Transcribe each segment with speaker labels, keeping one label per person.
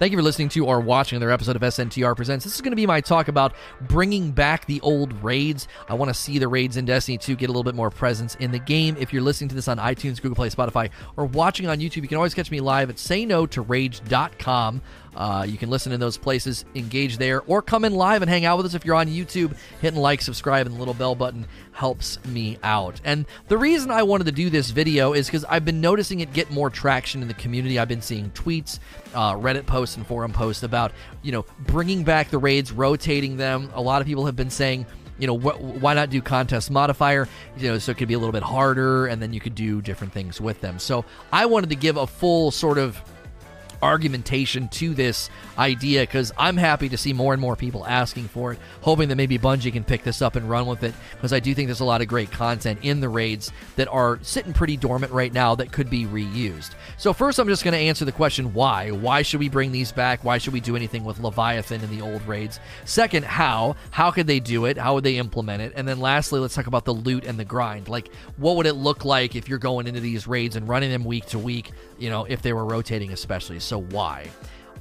Speaker 1: Thank you for listening to or watching another episode of SNTR Presents. This is going to be my talk about bringing back the old raids. I want to see the raids in Destiny 2 get a little bit more presence in the game. If you're listening to this on iTunes, Google Play, Spotify, or watching on YouTube, you can always catch me live at sayno2rage.com. Uh, you can listen in those places, engage there, or come in live and hang out with us if you're on YouTube. Hitting like, subscribe, and the little bell button helps me out. And the reason I wanted to do this video is because I've been noticing it get more traction in the community. I've been seeing tweets, uh, Reddit posts, and forum posts about you know bringing back the raids, rotating them. A lot of people have been saying you know, wh- why not do contest modifier? You know, so it could be a little bit harder, and then you could do different things with them. So I wanted to give a full sort of argumentation to this idea because I'm happy to see more and more people asking for it, hoping that maybe Bungie can pick this up and run with it because I do think there's a lot of great content in the raids that are sitting pretty dormant right now that could be reused. So, first, I'm just going to answer the question why? Why should we bring these back? Why should we do anything with Leviathan in the old raids? Second, how? How could they do it? How would they implement it? And then lastly, let's talk about the loot and the grind. Like, what would it look like if you're going into these raids and running them week to week, you know, if they were rotating especially? So, why?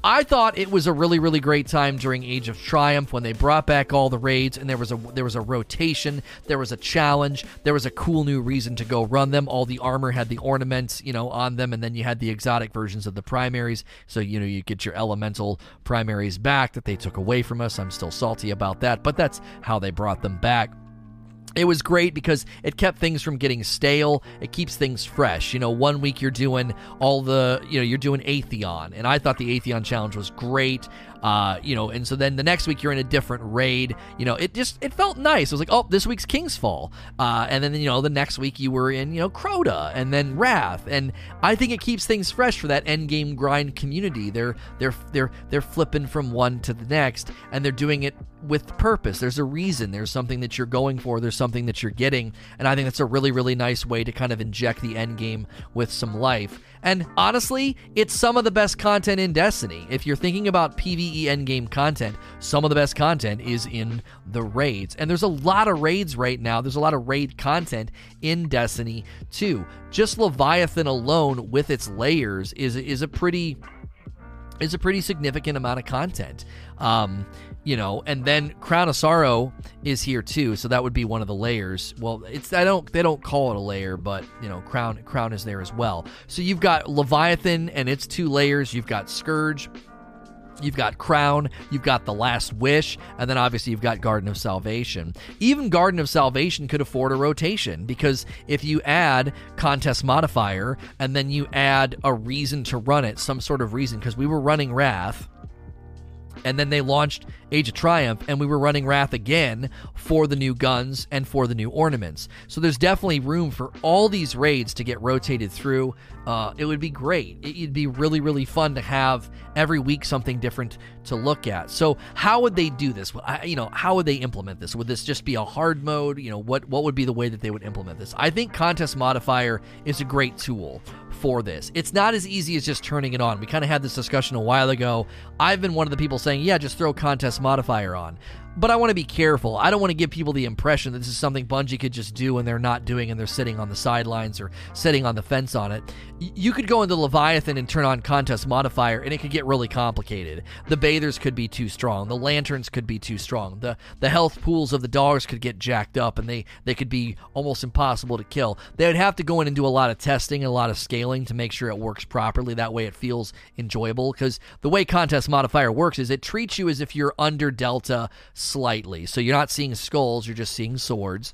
Speaker 1: I thought it was a really, really great time during Age of Triumph when they brought back all the raids and there was a there was a rotation, there was a challenge, there was a cool new reason to go run them. All the armor had the ornaments, you know, on them, and then you had the exotic versions of the primaries. So you know you get your elemental primaries back that they took away from us. I'm still salty about that, but that's how they brought them back it was great because it kept things from getting stale. It keeps things fresh. You know, one week you're doing all the, you know, you're doing Atheon, and I thought the Atheon challenge was great. Uh, you know, and so then the next week you're in a different raid. You know, it just it felt nice. It was like, oh, this week's King's Fall, uh, and then you know the next week you were in you know Crota, and then Wrath, and I think it keeps things fresh for that end game grind community. They're they're they're they're flipping from one to the next, and they're doing it with purpose. There's a reason. There's something that you're going for. There's something that you're getting, and I think that's a really really nice way to kind of inject the end game with some life. And honestly, it's some of the best content in Destiny. If you're thinking about PvE endgame content, some of the best content is in the raids. And there's a lot of raids right now. There's a lot of raid content in Destiny 2. Just Leviathan alone with its layers is is a pretty is a pretty significant amount of content. Um, you know, and then Crown of Sorrow is here too, so that would be one of the layers. Well, it's I don't they don't call it a layer, but you know, Crown Crown is there as well. So you've got Leviathan and its two layers. You've got Scourge. You've got Crown, you've got The Last Wish, and then obviously you've got Garden of Salvation. Even Garden of Salvation could afford a rotation because if you add contest modifier and then you add a reason to run it, some sort of reason, because we were running Wrath and then they launched Age of Triumph, and we were running Wrath again for the new guns and for the new ornaments. So there's definitely room for all these raids to get rotated through. Uh, it would be great. It'd be really, really fun to have every week something different to look at. So how would they do this? You know, how would they implement this? Would this just be a hard mode? You know, what what would be the way that they would implement this? I think contest modifier is a great tool for this. It's not as easy as just turning it on. We kind of had this discussion a while ago. I've been one of the people saying, yeah, just throw contest modifier on. But I want to be careful. I don't want to give people the impression that this is something Bungie could just do and they're not doing and they're sitting on the sidelines or sitting on the fence on it. You could go into Leviathan and turn on contest modifier and it could get really complicated. The bathers could be too strong. The lanterns could be too strong. The the health pools of the dogs could get jacked up and they, they could be almost impossible to kill. They would have to go in and do a lot of testing and a lot of scaling to make sure it works properly. That way it feels enjoyable because the way contest modifier works is it treats you as if you're under Delta slightly. So you're not seeing skulls, you're just seeing swords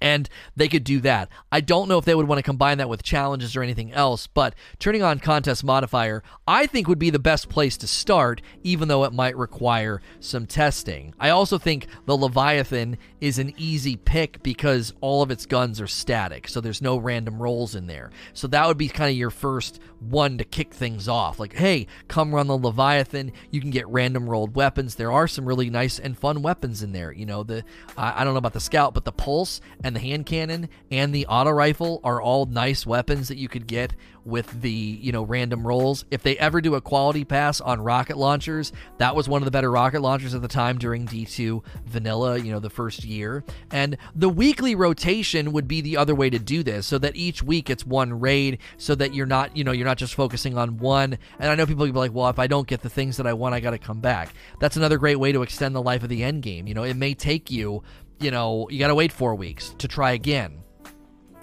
Speaker 1: and they could do that. I don't know if they would want to combine that with challenges or anything else, but turning on contest modifier, I think would be the best place to start, even though it might require some testing. I also think the Leviathan is an easy pick because all of its guns are static, so there's no random rolls in there. So that would be kind of your first one to kick things off. Like, hey, come run the Leviathan. You can get random rolled weapons. There are some really nice and fun weapons in there. You know, the I don't know about the scout, but the pulse and the hand cannon and the auto rifle are all nice weapons that you could get with the you know random rolls. If they ever do a quality pass on rocket launchers, that was one of the better rocket launchers at the time during D2 vanilla, you know, the first year. And the weekly rotation would be the other way to do this so that each week it's one raid so that you're not, you know, you're not just focusing on one. And I know people be like, well, if I don't get the things that I want, I got to come back. That's another great way to extend the life of the end game. You know, it may take you, you know, you got to wait four weeks to try again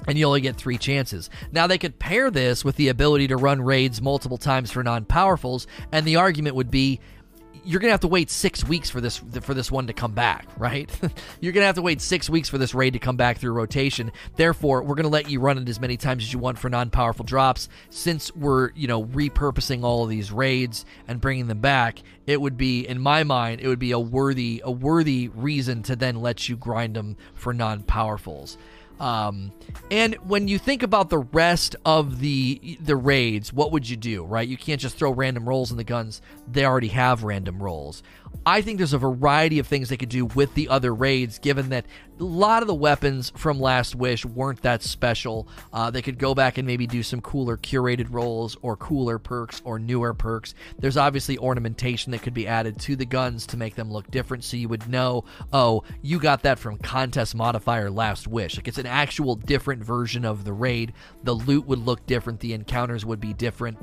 Speaker 1: and you only get three chances. Now, they could pair this with the ability to run raids multiple times for non powerfuls, and the argument would be you're gonna have to wait six weeks for this for this one to come back, right? you're gonna have to wait six weeks for this raid to come back through rotation. Therefore, we're gonna let you run it as many times as you want for non-powerful drops. Since we're you know repurposing all of these raids and bringing them back, it would be in my mind it would be a worthy a worthy reason to then let you grind them for non-powerfuls. Um, and when you think about the rest of the the raids, what would you do? Right, you can't just throw random rolls in the guns; they already have random rolls. I think there's a variety of things they could do with the other raids, given that a lot of the weapons from Last Wish weren't that special. Uh, they could go back and maybe do some cooler curated rolls or cooler perks or newer perks. There's obviously ornamentation that could be added to the guns to make them look different so you would know, oh, you got that from contest modifier Last Wish. Like it's an actual different version of the raid. The loot would look different, the encounters would be different.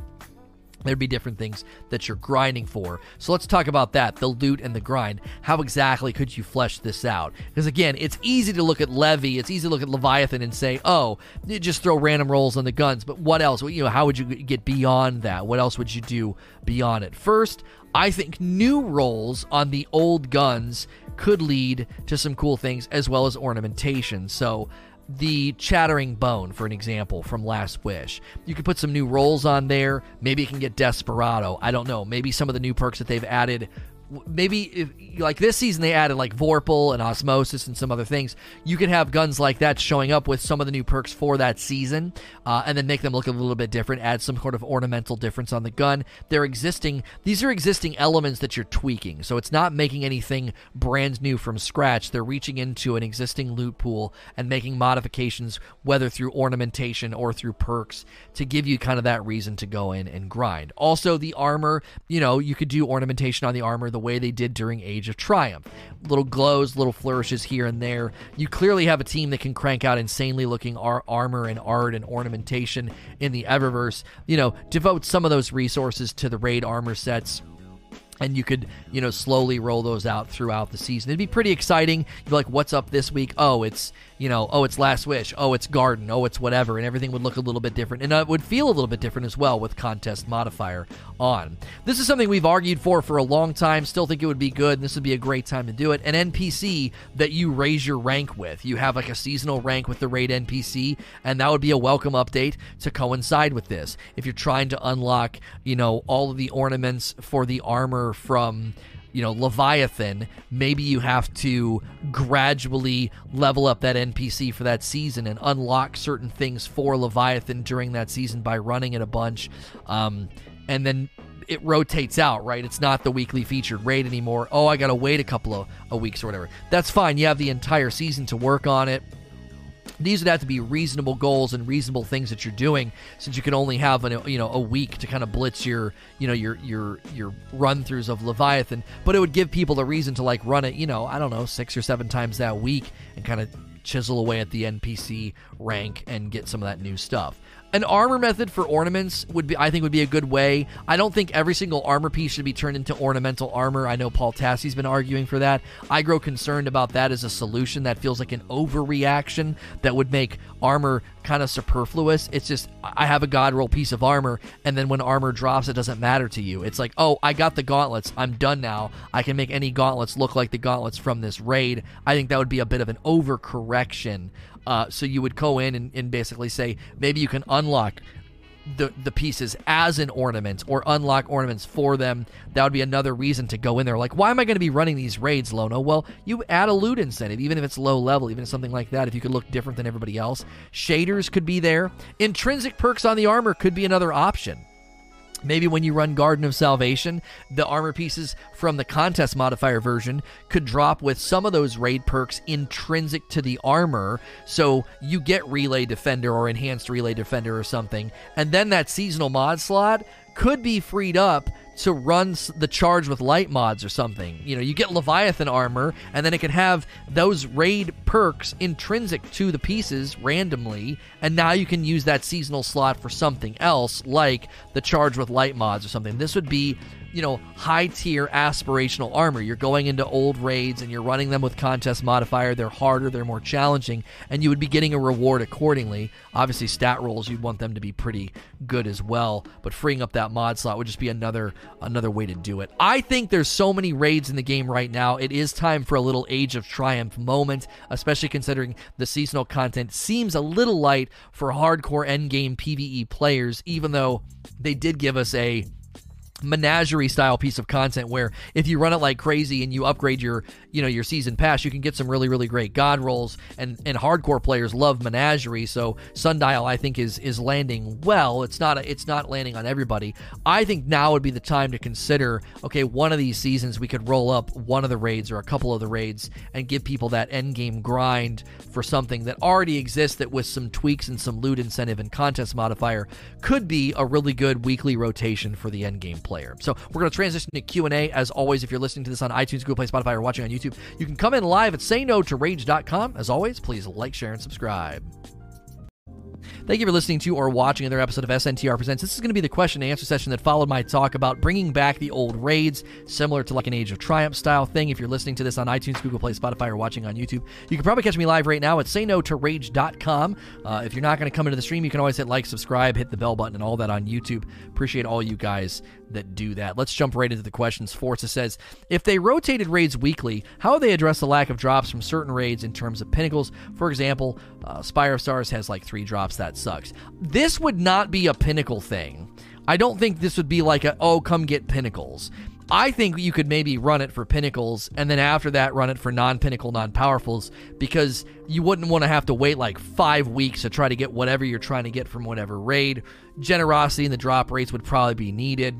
Speaker 1: There'd be different things that you're grinding for. So let's talk about that the loot and the grind. How exactly could you flesh this out? Because again, it's easy to look at Levy, it's easy to look at Leviathan and say, oh, you just throw random rolls on the guns. But what else? You know, how would you get beyond that? What else would you do beyond it? First, I think new rolls on the old guns could lead to some cool things as well as ornamentation. So the Chattering Bone, for an example, from Last Wish. You could put some new rolls on there. Maybe you can get Desperado. I don't know. Maybe some of the new perks that they've added maybe if, like this season they added like Vorpal and Osmosis and some other things. You could have guns like that showing up with some of the new perks for that season, uh, and then make them look a little bit different. Add some sort of ornamental difference on the gun. They're existing. These are existing elements that you're tweaking, so it's not making anything brand new from scratch. They're reaching into an existing loot pool and making modifications, whether through ornamentation or through perks, to give you kind of that reason to go in and grind. Also, the armor. You know, you could do ornamentation on the armor. The way they did during Age of Triumph. Little glows, little flourishes here and there. You clearly have a team that can crank out insanely looking ar- armor and art and ornamentation in the Eververse. You know, devote some of those resources to the raid armor sets and you could you know slowly roll those out throughout the season it'd be pretty exciting you'd be like what's up this week oh it's you know oh it's last wish oh it's garden oh it's whatever and everything would look a little bit different and it would feel a little bit different as well with contest modifier on. This is something we've argued for for a long time still think it would be good and this would be a great time to do it. An npc that you raise your rank with. You have like a seasonal rank with the raid npc and that would be a welcome update to coincide with this. If you're trying to unlock you know all of the ornaments for the armor from you know Leviathan, maybe you have to gradually level up that NPC for that season and unlock certain things for Leviathan during that season by running it a bunch, um, and then it rotates out. Right, it's not the weekly featured raid anymore. Oh, I gotta wait a couple of, of weeks or whatever. That's fine. You have the entire season to work on it these would have to be reasonable goals and reasonable things that you're doing since you can only have an, you know a week to kind of blitz your you know your your your run throughs of leviathan. But it would give people a reason to like run it you know i don't know six or seven times that week and kind of chisel away at the npc rank and get some of that new stuff an armor method for ornaments would be, I think, would be a good way. I don't think every single armor piece should be turned into ornamental armor. I know Paul Tassi's been arguing for that. I grow concerned about that as a solution. That feels like an overreaction that would make armor kind of superfluous. It's just I have a god roll piece of armor, and then when armor drops, it doesn't matter to you. It's like, oh, I got the gauntlets. I'm done now. I can make any gauntlets look like the gauntlets from this raid. I think that would be a bit of an overcorrection uh, so you would go in and, and basically say maybe you can unlock the the pieces as an ornament or unlock ornaments for them. That would be another reason to go in there. Like, why am I going to be running these raids, Lono? Well, you add a loot incentive, even if it's low level, even something like that. If you could look different than everybody else, shaders could be there. Intrinsic perks on the armor could be another option. Maybe when you run Garden of Salvation, the armor pieces from the contest modifier version could drop with some of those raid perks intrinsic to the armor. So you get Relay Defender or Enhanced Relay Defender or something. And then that seasonal mod slot could be freed up to run the charge with light mods or something. You know, you get Leviathan armor, and then it can have those raid perks intrinsic to the pieces randomly, and now you can use that seasonal slot for something else, like the charge with light mods or something. This would be you know, high tier aspirational armor. You're going into old raids and you're running them with contest modifier. They're harder, they're more challenging, and you would be getting a reward accordingly. Obviously, stat rolls you'd want them to be pretty good as well, but freeing up that mod slot would just be another another way to do it. I think there's so many raids in the game right now. It is time for a little Age of Triumph moment, especially considering the seasonal content seems a little light for hardcore endgame PvE players, even though they did give us a menagerie style piece of content where if you run it like crazy and you upgrade your you know your season pass you can get some really really great god rolls. And and hardcore players love menagerie so sundial i think is is landing well. It's not a, it's not landing on everybody. I think now would be the time to consider okay one of these seasons we could roll up one of the raids or a couple of the raids and give people that end game grind for something that already exists that with some tweaks and some loot incentive and contest modifier could be a really good weekly rotation for the end game play player. So we're going to transition to Q&A. As always, if you're listening to this on iTunes, Google Play, Spotify, or watching on YouTube, you can come in live at sayno2rage.com. As always, please like, share, and subscribe. Thank you for listening to or watching another episode of SNTR Presents. This is going to be the question and answer session that followed my talk about bringing back the old raids, similar to like an Age of Triumph style thing. If you're listening to this on iTunes, Google Play, Spotify, or watching on YouTube, you can probably catch me live right now at sayno2rage.com. Uh, if you're not going to come into the stream, you can always hit like, subscribe, hit the bell button, and all that on YouTube. Appreciate all you guys that do that. Let's jump right into the questions. Forza says If they rotated raids weekly, how would they address the lack of drops from certain raids in terms of pinnacles? For example, uh, Spire of Stars has like three drops. That sucks. This would not be a pinnacle thing. I don't think this would be like a, oh, come get pinnacles. I think you could maybe run it for pinnacles and then after that run it for non pinnacle, non powerfuls because you wouldn't want to have to wait like five weeks to try to get whatever you're trying to get from whatever raid. Generosity in the drop rates would probably be needed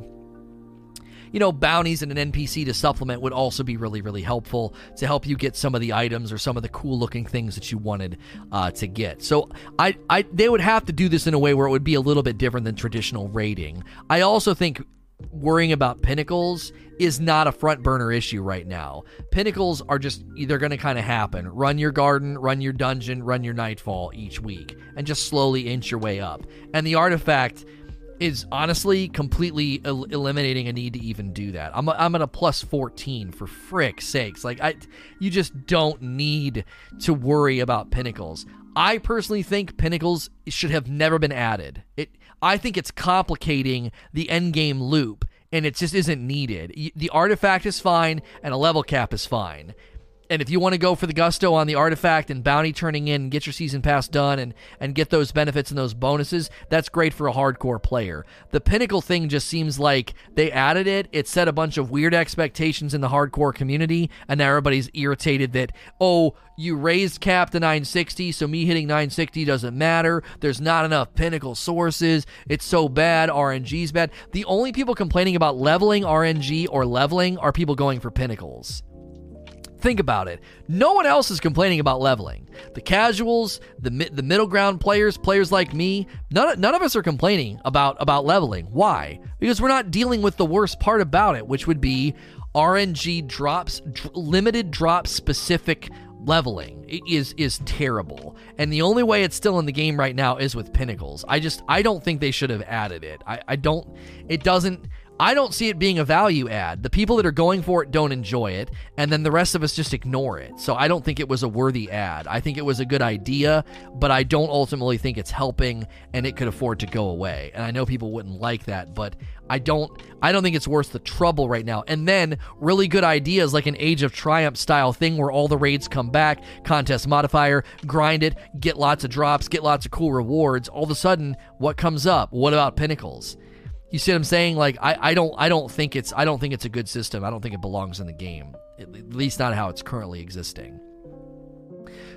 Speaker 1: you know, bounties and an NPC to supplement would also be really, really helpful to help you get some of the items or some of the cool looking things that you wanted uh, to get. So I, I, they would have to do this in a way where it would be a little bit different than traditional raiding. I also think worrying about pinnacles is not a front burner issue right now. Pinnacles are just either going to kind of happen. Run your garden, run your dungeon, run your nightfall each week, and just slowly inch your way up. And the artifact is honestly completely el- eliminating a need to even do that. I'm, a, I'm at a plus 14 for frick's sakes. Like I you just don't need to worry about pinnacles. I personally think pinnacles should have never been added. It I think it's complicating the end game loop and it just isn't needed. The artifact is fine and a level cap is fine. And if you want to go for the gusto on the artifact and bounty turning in, and get your season pass done and and get those benefits and those bonuses, that's great for a hardcore player. The pinnacle thing just seems like they added it. It set a bunch of weird expectations in the hardcore community, and now everybody's irritated that oh you raised cap to 960, so me hitting 960 doesn't matter. There's not enough pinnacle sources. It's so bad. RNG's bad. The only people complaining about leveling RNG or leveling are people going for pinnacles. Think about it. No one else is complaining about leveling. The casuals, the the middle ground players, players like me, none, none of us are complaining about about leveling. Why? Because we're not dealing with the worst part about it, which would be RNG drops, dr- limited drop specific leveling it is is terrible and the only way it's still in the game right now is with pinnacles i just i don't think they should have added it i, I don't it doesn't I don't see it being a value add. The people that are going for it don't enjoy it, and then the rest of us just ignore it. So I don't think it was a worthy ad. I think it was a good idea, but I don't ultimately think it's helping and it could afford to go away. And I know people wouldn't like that, but I don't I don't think it's worth the trouble right now. And then really good ideas like an Age of Triumph style thing where all the raids come back, contest modifier, grind it, get lots of drops, get lots of cool rewards. All of a sudden, what comes up? What about pinnacles? You see what I'm saying? Like I, I don't I don't think it's I don't think it's a good system. I don't think it belongs in the game. At least not how it's currently existing.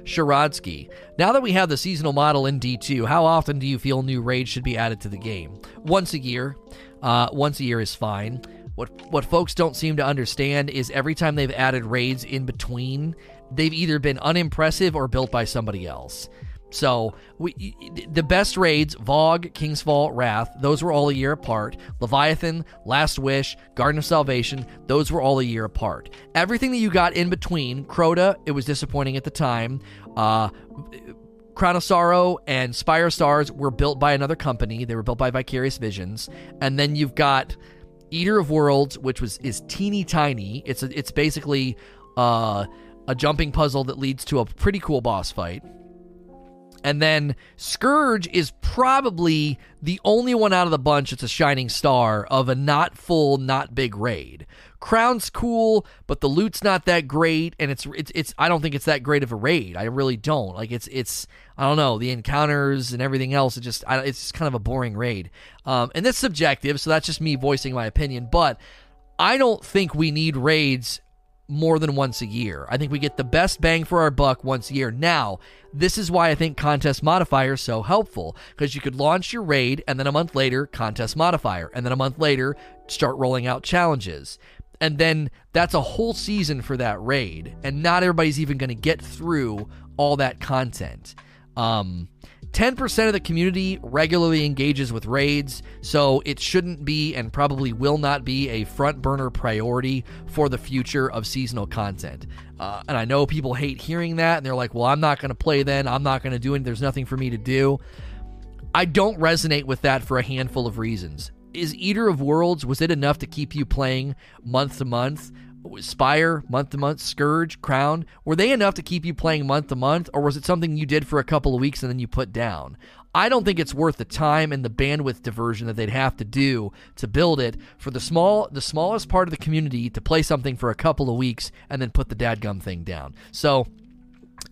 Speaker 1: Sharadsky. Now that we have the seasonal model in D2, how often do you feel new raids should be added to the game? Once a year. Uh, once a year is fine. What what folks don't seem to understand is every time they've added raids in between, they've either been unimpressive or built by somebody else. So we, the best raids: VoG, King's Fall, Wrath. Those were all a year apart. Leviathan, Last Wish, Garden of Salvation. Those were all a year apart. Everything that you got in between, Crota, it was disappointing at the time. Uh, Crown of Sorrow and Spire Stars were built by another company. They were built by Vicarious Visions. And then you've got Eater of Worlds, which was is teeny tiny. It's a, it's basically uh, a jumping puzzle that leads to a pretty cool boss fight. And then Scourge is probably the only one out of the bunch that's a shining star of a not full, not big raid. Crown's cool, but the loot's not that great, and it's it's it's I don't think it's that great of a raid. I really don't. Like it's it's I don't know the encounters and everything else. It just I, it's just kind of a boring raid. Um, and that's subjective, so that's just me voicing my opinion. But I don't think we need raids more than once a year. I think we get the best bang for our buck once a year. Now, this is why I think contest modifier is so helpful because you could launch your raid and then a month later contest modifier and then a month later start rolling out challenges. And then that's a whole season for that raid and not everybody's even going to get through all that content. Um 10% of the community regularly engages with raids, so it shouldn't be and probably will not be a front burner priority for the future of seasonal content. Uh, and I know people hate hearing that, and they're like, well, I'm not going to play then. I'm not going to do it. There's nothing for me to do. I don't resonate with that for a handful of reasons. Is Eater of Worlds, was it enough to keep you playing month to month? Spire, month to month, Scourge, Crown, were they enough to keep you playing month to month, or was it something you did for a couple of weeks and then you put down? I don't think it's worth the time and the bandwidth diversion that they'd have to do to build it for the small, the smallest part of the community to play something for a couple of weeks and then put the dadgum thing down. So,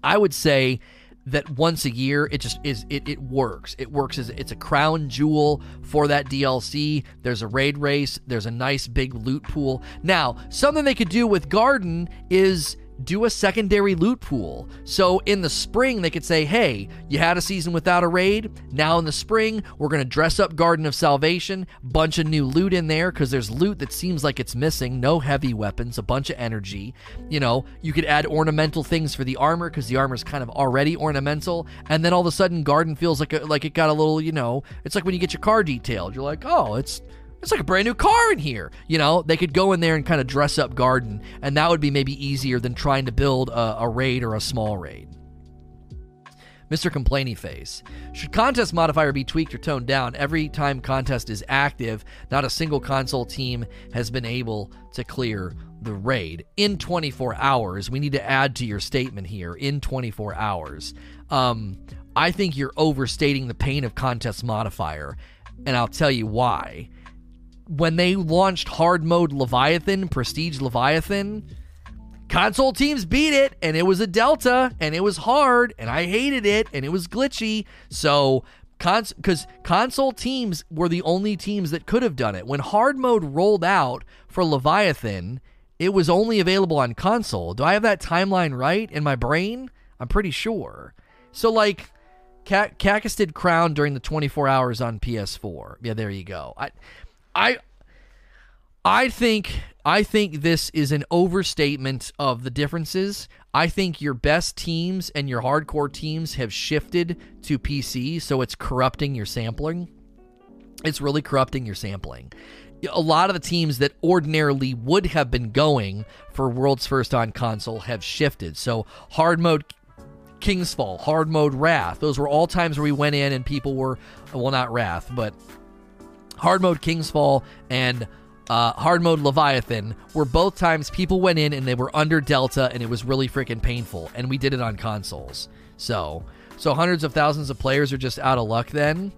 Speaker 1: I would say that once a year it just is it, it works. It works as it's a crown jewel for that dlc there's a raid race. There's a nice big loot pool. Now something they could do with garden is do a secondary loot pool. So in the spring, they could say, hey, you had a season without a raid. Now in the spring, we're going to dress up Garden of Salvation, bunch of new loot in there because there's loot that seems like it's missing. No heavy weapons, a bunch of energy. You know, you could add ornamental things for the armor because the armor's kind of already ornamental. And then all of a sudden, Garden feels like a, like it got a little, you know, it's like when you get your car detailed. You're like, oh, it's it's like a brand new car in here. You know, they could go in there and kind of dress up garden, and that would be maybe easier than trying to build a, a raid or a small raid. Mr. Complainy Face. Should contest modifier be tweaked or toned down every time contest is active? Not a single console team has been able to clear the raid in 24 hours. We need to add to your statement here in 24 hours. Um, I think you're overstating the pain of contest modifier, and I'll tell you why when they launched hard mode Leviathan, Prestige Leviathan, console teams beat it and it was a delta and it was hard and I hated it and it was glitchy. So cons because console teams were the only teams that could have done it. When hard mode rolled out for Leviathan, it was only available on console. Do I have that timeline right in my brain? I'm pretty sure. So like Cacus did Crown during the 24 hours on PS4. Yeah, there you go. I I I think I think this is an overstatement of the differences. I think your best teams and your hardcore teams have shifted to PC, so it's corrupting your sampling. It's really corrupting your sampling. A lot of the teams that ordinarily would have been going for World's First on console have shifted. So hard mode King's Fall, hard mode Wrath, those were all times where we went in and people were well not Wrath, but hard mode King's Fall and uh, hard mode Leviathan were both times people went in and they were under Delta and it was really freaking painful. And we did it on consoles. So, so hundreds of thousands of players are just out of luck then.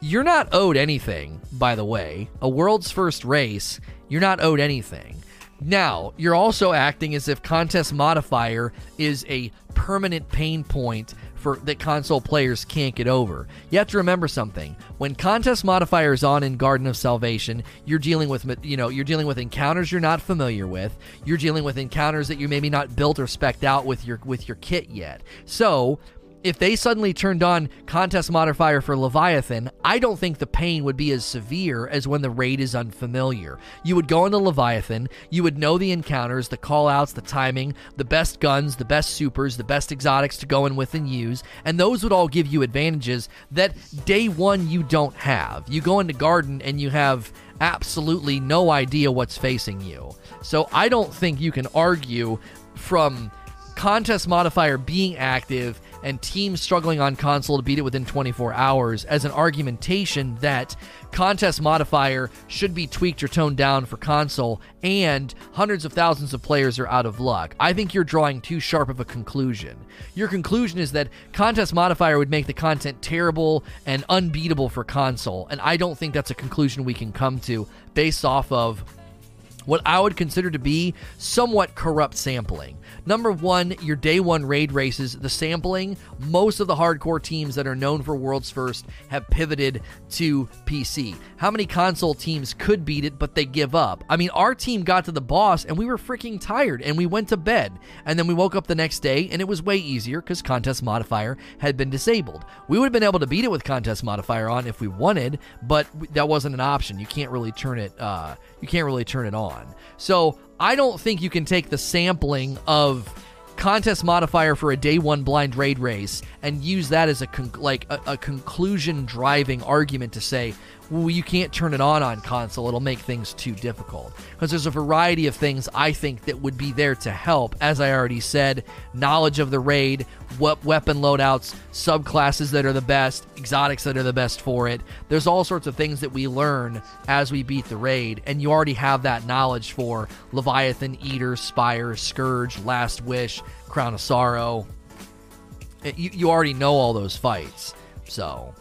Speaker 1: You're not owed anything, by the way. A world's first race, you're not owed anything. Now, you're also acting as if contest modifier is a permanent pain point for that console players can't get over. You have to remember something. When contest modifier is on in Garden of Salvation, you're dealing with you know, you're dealing with encounters you're not familiar with. You're dealing with encounters that you maybe not built or specced out with your with your kit yet. So, if they suddenly turned on contest modifier for Leviathan, I don't think the pain would be as severe as when the raid is unfamiliar. You would go into Leviathan, you would know the encounters, the callouts, the timing, the best guns, the best supers, the best exotics to go in with and use, and those would all give you advantages that day one you don't have. You go into Garden and you have absolutely no idea what's facing you. So I don't think you can argue from contest modifier being active and teams struggling on console to beat it within 24 hours as an argumentation that contest modifier should be tweaked or toned down for console and hundreds of thousands of players are out of luck. I think you're drawing too sharp of a conclusion. Your conclusion is that contest modifier would make the content terrible and unbeatable for console, and I don't think that's a conclusion we can come to based off of what I would consider to be somewhat corrupt sampling. Number one, your day one raid races, the sampling, most of the hardcore teams that are known for World's First have pivoted to PC. How many console teams could beat it, but they give up? I mean, our team got to the boss and we were freaking tired and we went to bed. And then we woke up the next day and it was way easier because contest modifier had been disabled. We would have been able to beat it with contest modifier on if we wanted, but that wasn't an option. You can't really turn it. Uh, you can't really turn it on. So I don't think you can take the sampling of contest modifier for a day one blind raid race and use that as a con- like a, a conclusion driving argument to say well, you can't turn it on on console. It'll make things too difficult. Because there's a variety of things I think that would be there to help. As I already said, knowledge of the raid, what weapon loadouts, subclasses that are the best, exotics that are the best for it. There's all sorts of things that we learn as we beat the raid, and you already have that knowledge for Leviathan, Eater, Spire, Scourge, Last Wish, Crown of Sorrow. You, you already know all those fights. So,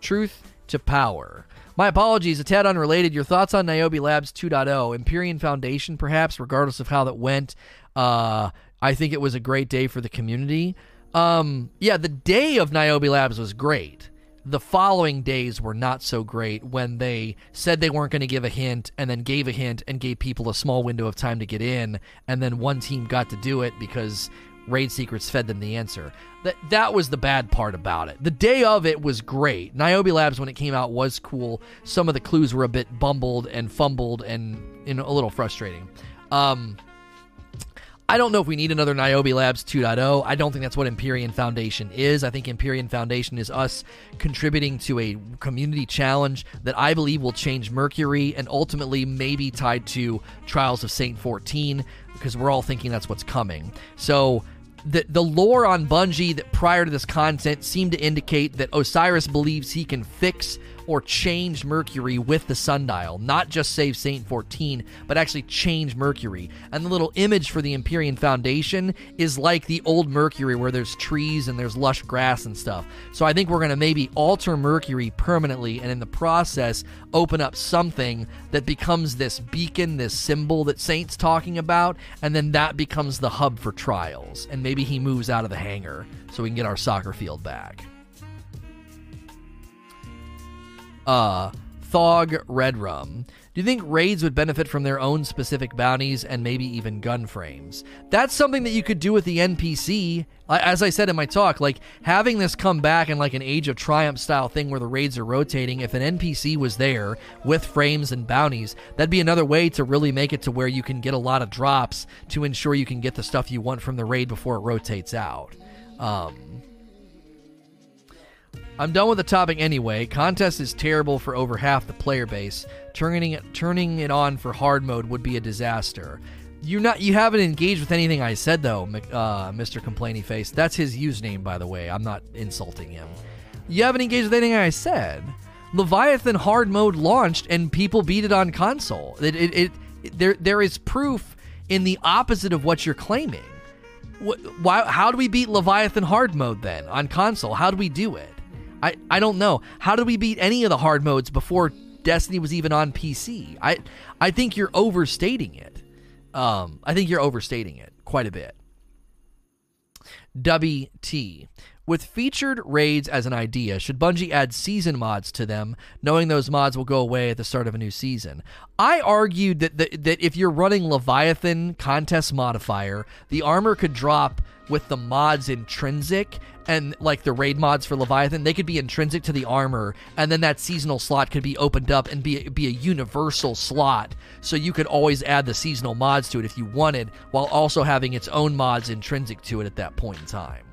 Speaker 1: truth to power. My apologies, a tad unrelated. Your thoughts on Niobe Labs 2.0, Empyrean Foundation, perhaps, regardless of how that went. Uh, I think it was a great day for the community. Um, yeah, the day of Niobe Labs was great. The following days were not so great when they said they weren't going to give a hint and then gave a hint and gave people a small window of time to get in. And then one team got to do it because Raid Secrets fed them the answer. That that was the bad part about it. The day of it was great. Niobe Labs when it came out was cool. Some of the clues were a bit bumbled and fumbled and you know, a little frustrating. Um, I don't know if we need another Niobe Labs 2.0. I don't think that's what Empyrean Foundation is. I think Empyrean Foundation is us contributing to a community challenge that I believe will change Mercury and ultimately maybe tied to Trials of Saint 14 because we're all thinking that's what's coming. So the the lore on Bungie that prior to this content seemed to indicate that Osiris believes he can fix or change Mercury with the sundial, not just save Saint 14, but actually change Mercury. And the little image for the Empyrean Foundation is like the old Mercury where there's trees and there's lush grass and stuff. So I think we're going to maybe alter Mercury permanently and in the process open up something that becomes this beacon, this symbol that Saint's talking about, and then that becomes the hub for trials. And maybe he moves out of the hangar so we can get our soccer field back. Uh, Thog Red Rum. Do you think raids would benefit from their own specific bounties and maybe even gun frames? That's something that you could do with the NPC. As I said in my talk, like having this come back in like an Age of Triumph style thing where the raids are rotating, if an NPC was there with frames and bounties, that'd be another way to really make it to where you can get a lot of drops to ensure you can get the stuff you want from the raid before it rotates out. Um, I'm done with the topic anyway. Contest is terrible for over half the player base. Turning it, turning it on for hard mode would be a disaster. You not you haven't engaged with anything I said though, uh, Mr. Complainy Face. That's his username, by the way. I'm not insulting him. You haven't engaged with anything I said. Leviathan hard mode launched and people beat it on console. It, it, it, there there is proof in the opposite of what you're claiming. Why, how do we beat Leviathan hard mode then on console? How do we do it? I, I don't know. How did we beat any of the hard modes before Destiny was even on PC? I I think you're overstating it. Um, I think you're overstating it quite a bit. WT. With featured raids as an idea, should Bungie add season mods to them, knowing those mods will go away at the start of a new season? I argued that that, that if you're running Leviathan contest modifier, the armor could drop with the mods intrinsic and like the raid mods for Leviathan, they could be intrinsic to the armor, and then that seasonal slot could be opened up and be be a universal slot, so you could always add the seasonal mods to it if you wanted, while also having its own mods intrinsic to it at that point in time.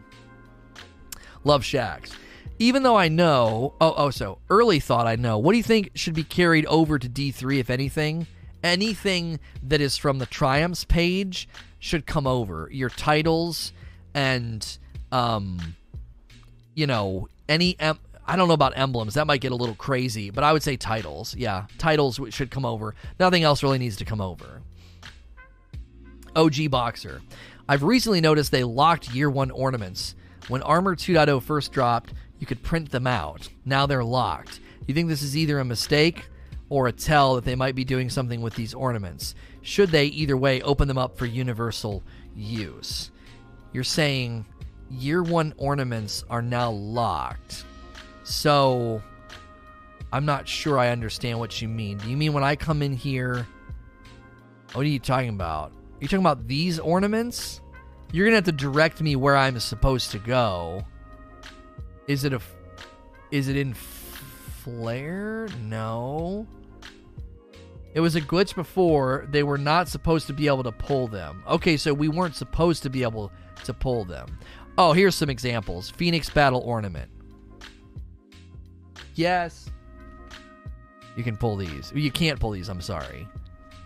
Speaker 1: Love Shacks. Even though I know, oh, oh, so early thought I know. What do you think should be carried over to D3, if anything? Anything that is from the Triumphs page should come over. Your titles and, um, you know, any, em- I don't know about emblems. That might get a little crazy, but I would say titles. Yeah, titles should come over. Nothing else really needs to come over. OG Boxer. I've recently noticed they locked year one ornaments. When Armor 2.0 first dropped, you could print them out. Now they're locked. You think this is either a mistake or a tell that they might be doing something with these ornaments? Should they, either way, open them up for universal use? You're saying year one ornaments are now locked. So I'm not sure I understand what you mean. Do you mean when I come in here? What are you talking about? Are you talking about these ornaments? You're gonna have to direct me where I'm supposed to go. Is it a? Is it in flare? No. It was a glitch before. They were not supposed to be able to pull them. Okay, so we weren't supposed to be able to pull them. Oh, here's some examples. Phoenix Battle Ornament. Yes. You can pull these. You can't pull these, I'm sorry.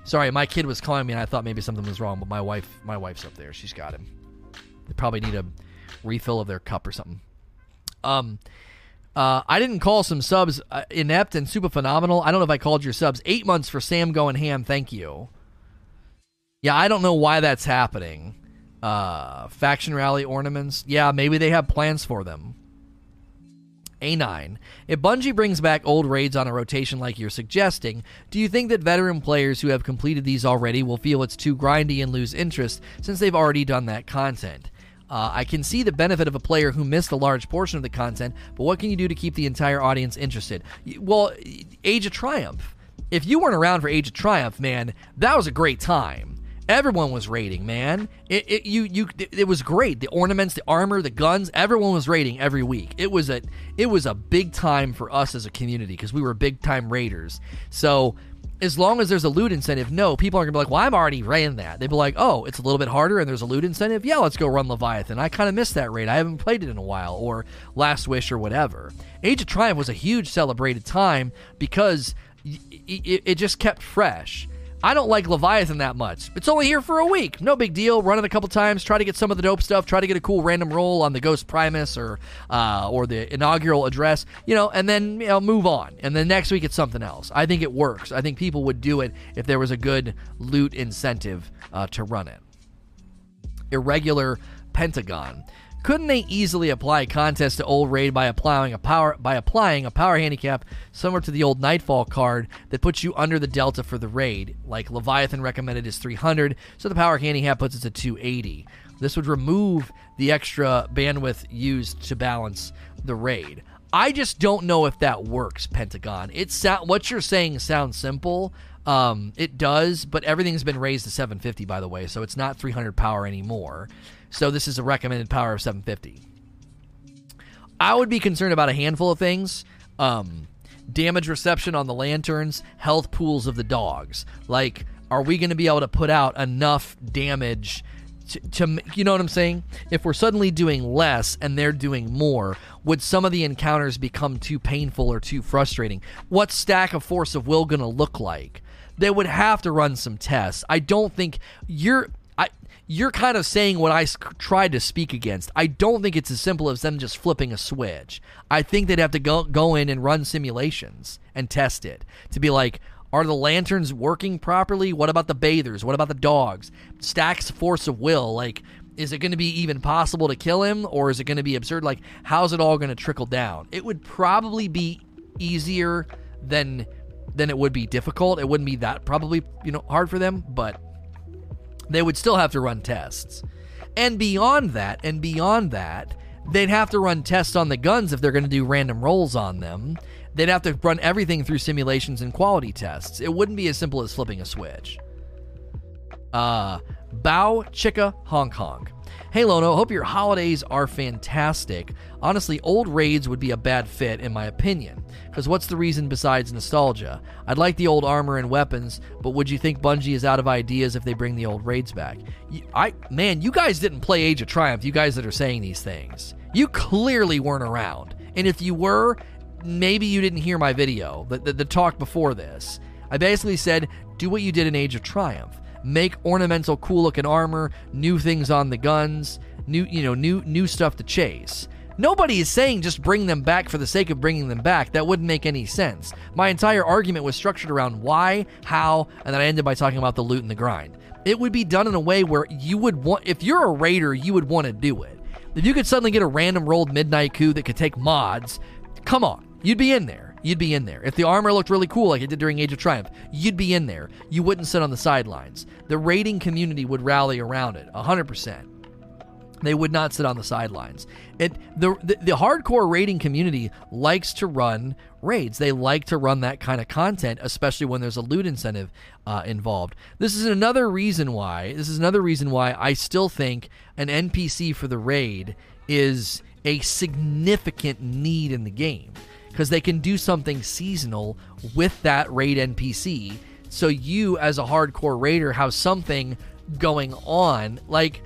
Speaker 1: Sorry, my kid was calling me and I thought maybe something was wrong, but my wife my wife's up there. She's got him. They probably need a refill of their cup or something. Um uh, I didn't call some subs uh, inept and super phenomenal. I don't know if I called your subs. Eight months for Sam going ham. Thank you. Yeah, I don't know why that's happening. Uh, faction rally ornaments. Yeah, maybe they have plans for them. A9. If Bungie brings back old raids on a rotation like you're suggesting, do you think that veteran players who have completed these already will feel it's too grindy and lose interest since they've already done that content? Uh, I can see the benefit of a player who missed a large portion of the content, but what can you do to keep the entire audience interested? Well, Age of Triumph. If you weren't around for Age of Triumph, man, that was a great time. Everyone was raiding, man. It, it you you it was great. The ornaments, the armor, the guns, everyone was raiding every week. It was a it was a big time for us as a community because we were big time raiders. So as long as there's a loot incentive, no, people aren't gonna be like, "Well, I'm already ran that." They'd be like, "Oh, it's a little bit harder, and there's a loot incentive. Yeah, let's go run Leviathan." I kind of missed that raid. I haven't played it in a while, or Last Wish, or whatever. Age of Triumph was a huge celebrated time because it, it just kept fresh. I don't like Leviathan that much. It's only here for a week. No big deal. Run it a couple times. Try to get some of the dope stuff. Try to get a cool random roll on the Ghost Primus or uh, or the inaugural address. You know, and then you know move on. And then next week it's something else. I think it works. I think people would do it if there was a good loot incentive uh, to run it. Irregular Pentagon. Couldn't they easily apply a contest to old raid by applying a power by applying a power handicap similar to the old Nightfall card that puts you under the delta for the raid? Like Leviathan recommended is 300, so the power handicap puts it to 280. This would remove the extra bandwidth used to balance the raid. I just don't know if that works, Pentagon. It's what you're saying sounds simple. Um, it does, but everything's been raised to 750, by the way, so it's not 300 power anymore. So this is a recommended power of 750. I would be concerned about a handful of things. Um, damage reception on the lanterns, health pools of the dogs. Like, are we going to be able to put out enough damage to, to, you know what I'm saying? If we're suddenly doing less and they're doing more, would some of the encounters become too painful or too frustrating? What's stack of force of will going to look like? They would have to run some tests. I don't think you're you're kind of saying what I tried to speak against. I don't think it's as simple as them just flipping a switch. I think they'd have to go go in and run simulations and test it to be like, are the lanterns working properly? What about the bathers? What about the dogs? Stacks force of will. Like, is it going to be even possible to kill him, or is it going to be absurd? Like, how's it all going to trickle down? It would probably be easier than than it would be difficult. It wouldn't be that probably you know hard for them, but they would still have to run tests. And beyond that, and beyond that, they'd have to run tests on the guns if they're going to do random rolls on them. They'd have to run everything through simulations and quality tests. It wouldn't be as simple as flipping a switch. Uh, Bao Chica Hong Kong. Hey Lono, hope your holidays are fantastic. Honestly, old raids would be a bad fit in my opinion. Because what's the reason besides nostalgia? I'd like the old armor and weapons, but would you think Bungie is out of ideas if they bring the old raids back? I man, you guys didn't play Age of Triumph. You guys that are saying these things, you clearly weren't around. And if you were, maybe you didn't hear my video, the, the, the talk before this. I basically said, do what you did in Age of Triumph make ornamental cool looking armor, new things on the guns, new you know, new new stuff to chase. Nobody is saying just bring them back for the sake of bringing them back. That wouldn't make any sense. My entire argument was structured around why, how, and then I ended by talking about the loot and the grind. It would be done in a way where you would want, if you're a raider, you would want to do it. If you could suddenly get a random rolled midnight coup that could take mods, come on, you'd be in there you'd be in there. If the armor looked really cool like it did during Age of Triumph, you'd be in there. You wouldn't sit on the sidelines. The raiding community would rally around it, 100%. They would not sit on the sidelines. It the, the, the hardcore raiding community likes to run raids. They like to run that kind of content, especially when there's a loot incentive uh, involved. This is another reason why. This is another reason why I still think an NPC for the raid is a significant need in the game because they can do something seasonal with that raid NPC. So you, as a hardcore raider, have something going on. Like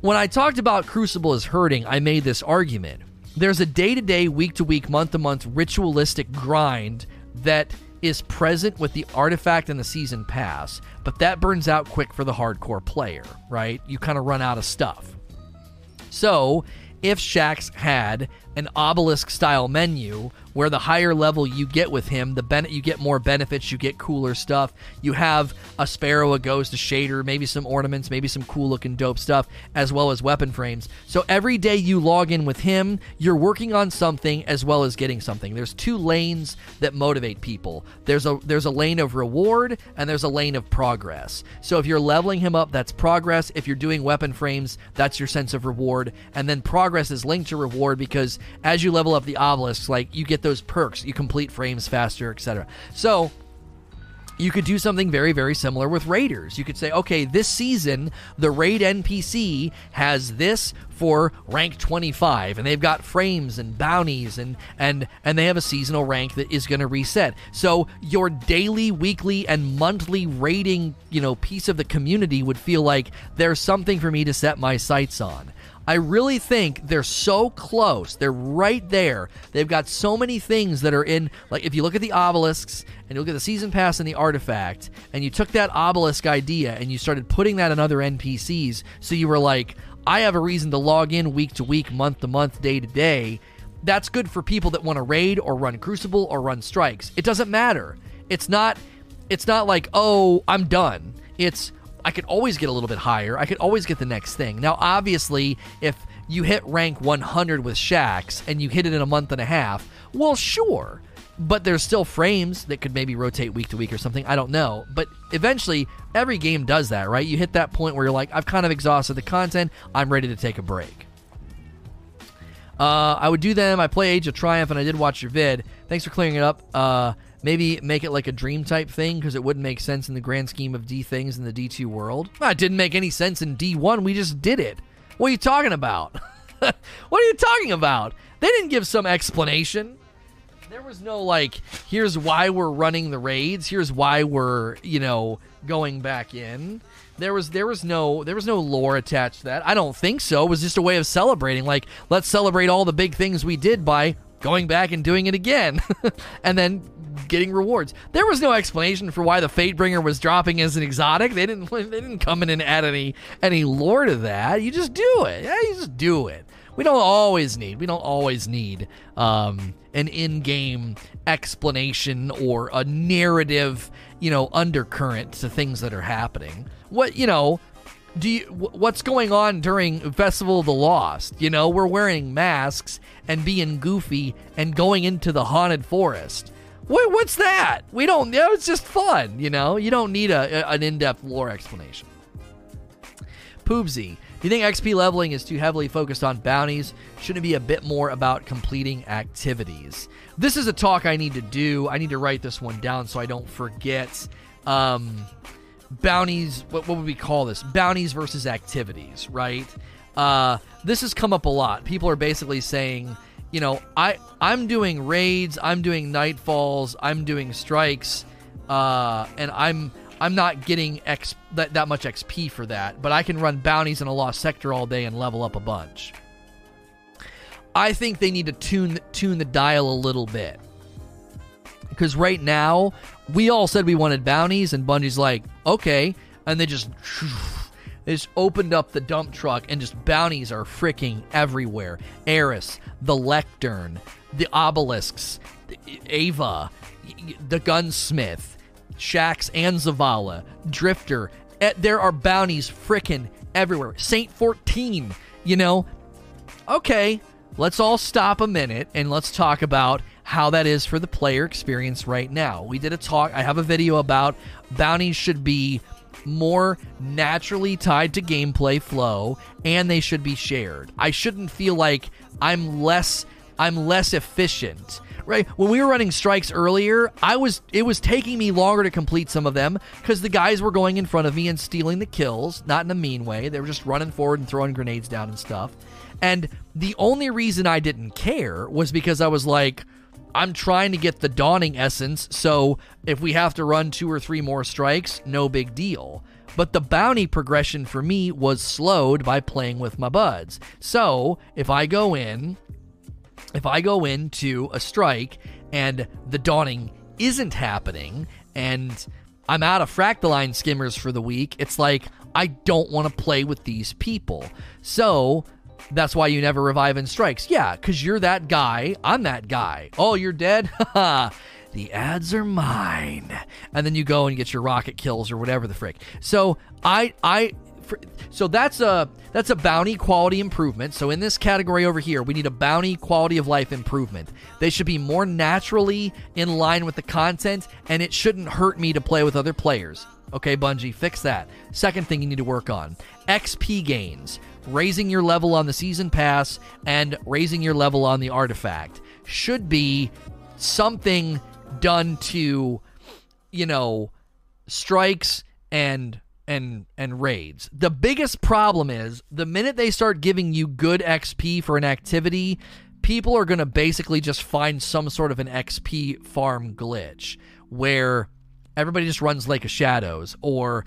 Speaker 1: when I talked about Crucible is hurting, I made this argument. There's a day to day, week to week, month to month ritualistic grind that is present with the artifact and the season pass, but that burns out quick for the hardcore player, right? You kind of run out of stuff. So, if Shaxx had an obelisk style menu where the higher level you get with him, the ben- you get more benefits, you get cooler stuff. You have a sparrow, a ghost, a shader, maybe some ornaments, maybe some cool looking dope stuff, as well as weapon frames. So every day you log in with him, you're working on something as well as getting something. There's two lanes that motivate people. There's a there's a lane of reward and there's a lane of progress. So if you're leveling him up, that's progress. If you're doing weapon frames, that's your sense of reward. And then progress is linked to reward because as you level up the obelisks, like you those perks, you complete frames faster, etc. So you could do something very, very similar with raiders. You could say, okay, this season, the raid NPC has this for rank 25, and they've got frames and bounties, and and and they have a seasonal rank that is going to reset. So your daily, weekly, and monthly raiding, you know, piece of the community would feel like there's something for me to set my sights on. I really think they're so close. They're right there. They've got so many things that are in. Like, if you look at the obelisks and you look at the season pass and the artifact, and you took that obelisk idea and you started putting that in other NPCs, so you were like, I have a reason to log in week to week, month to month, day to day. That's good for people that want to raid or run Crucible or run strikes. It doesn't matter. It's not. It's not like, oh, I'm done. It's I could always get a little bit higher. I could always get the next thing. Now, obviously, if you hit rank 100 with Shaxx and you hit it in a month and a half, well, sure. But there's still frames that could maybe rotate week to week or something. I don't know. But eventually, every game does that, right? You hit that point where you're like, I've kind of exhausted the content. I'm ready to take a break. Uh, I would do them. I play Age of Triumph, and I did watch your vid. Thanks for clearing it up. Uh, maybe make it like a dream type thing because it wouldn't make sense in the grand scheme of D things in the D2 world. Well, it didn't make any sense in D1. We just did it. What are you talking about? what are you talking about? They didn't give some explanation. There was no like, here's why we're running the raids. Here's why we're, you know, going back in. There was there was no there was no lore attached to that. I don't think so. It was just a way of celebrating. Like, let's celebrate all the big things we did by going back and doing it again, and then getting rewards. There was no explanation for why the Fatebringer was dropping as an exotic. They didn't they didn't come in and add any any lore to that. You just do it. Yeah, you just do it. We don't always need we don't always need um, an in-game explanation or a narrative, you know, undercurrent to things that are happening. What you know, do you, what's going on during Festival of the Lost? You know, we're wearing masks and being goofy and going into the haunted forest. What, what's that? We don't. You know, it's just fun. You know, you don't need a, an in depth lore explanation. Poobsy, do you think XP leveling is too heavily focused on bounties? Shouldn't it be a bit more about completing activities? This is a talk I need to do. I need to write this one down so I don't forget. Um, bounties, what, what would we call this? Bounties versus activities, right? Uh, this has come up a lot. People are basically saying, you know, I I'm doing raids, I'm doing nightfalls, I'm doing strikes, uh, and I'm I'm not getting X that, that much XP for that, but I can run bounties in a lost sector all day and level up a bunch. I think they need to tune tune the dial a little bit. Because right now, we all said we wanted bounties, and Bungie's like, okay, and they just they just opened up the dump truck, and just bounties are freaking everywhere. Eris, the Lectern, the obelisks, Eva, the gunsmith, Shaxx and Zavala, Drifter. Eh, there are bounties freaking everywhere. Saint 14, you know. Okay, let's all stop a minute and let's talk about how that is for the player experience right now. We did a talk, I have a video about bounties should be more naturally tied to gameplay flow and they should be shared. I shouldn't feel like I'm less I'm less efficient. Right? When we were running strikes earlier, I was it was taking me longer to complete some of them cuz the guys were going in front of me and stealing the kills, not in a mean way. They were just running forward and throwing grenades down and stuff. And the only reason I didn't care was because I was like I'm trying to get the dawning essence, so if we have to run two or three more strikes, no big deal. But the bounty progression for me was slowed by playing with my buds. So if I go in, if I go into a strike and the dawning isn't happening and I'm out of fractaline skimmers for the week, it's like I don't want to play with these people. So that's why you never revive in strikes. Yeah, because you're that guy. I'm that guy. Oh, you're dead? the ads are mine. And then you go and get your rocket kills or whatever the frick. So I I so that's a that's a bounty quality improvement. So in this category over here, we need a bounty quality of life improvement. They should be more naturally in line with the content, and it shouldn't hurt me to play with other players. Okay, Bungie, fix that. Second thing you need to work on XP gains raising your level on the season pass and raising your level on the artifact should be something done to you know strikes and and and raids. The biggest problem is the minute they start giving you good XP for an activity, people are going to basically just find some sort of an XP farm glitch where everybody just runs Lake of Shadows or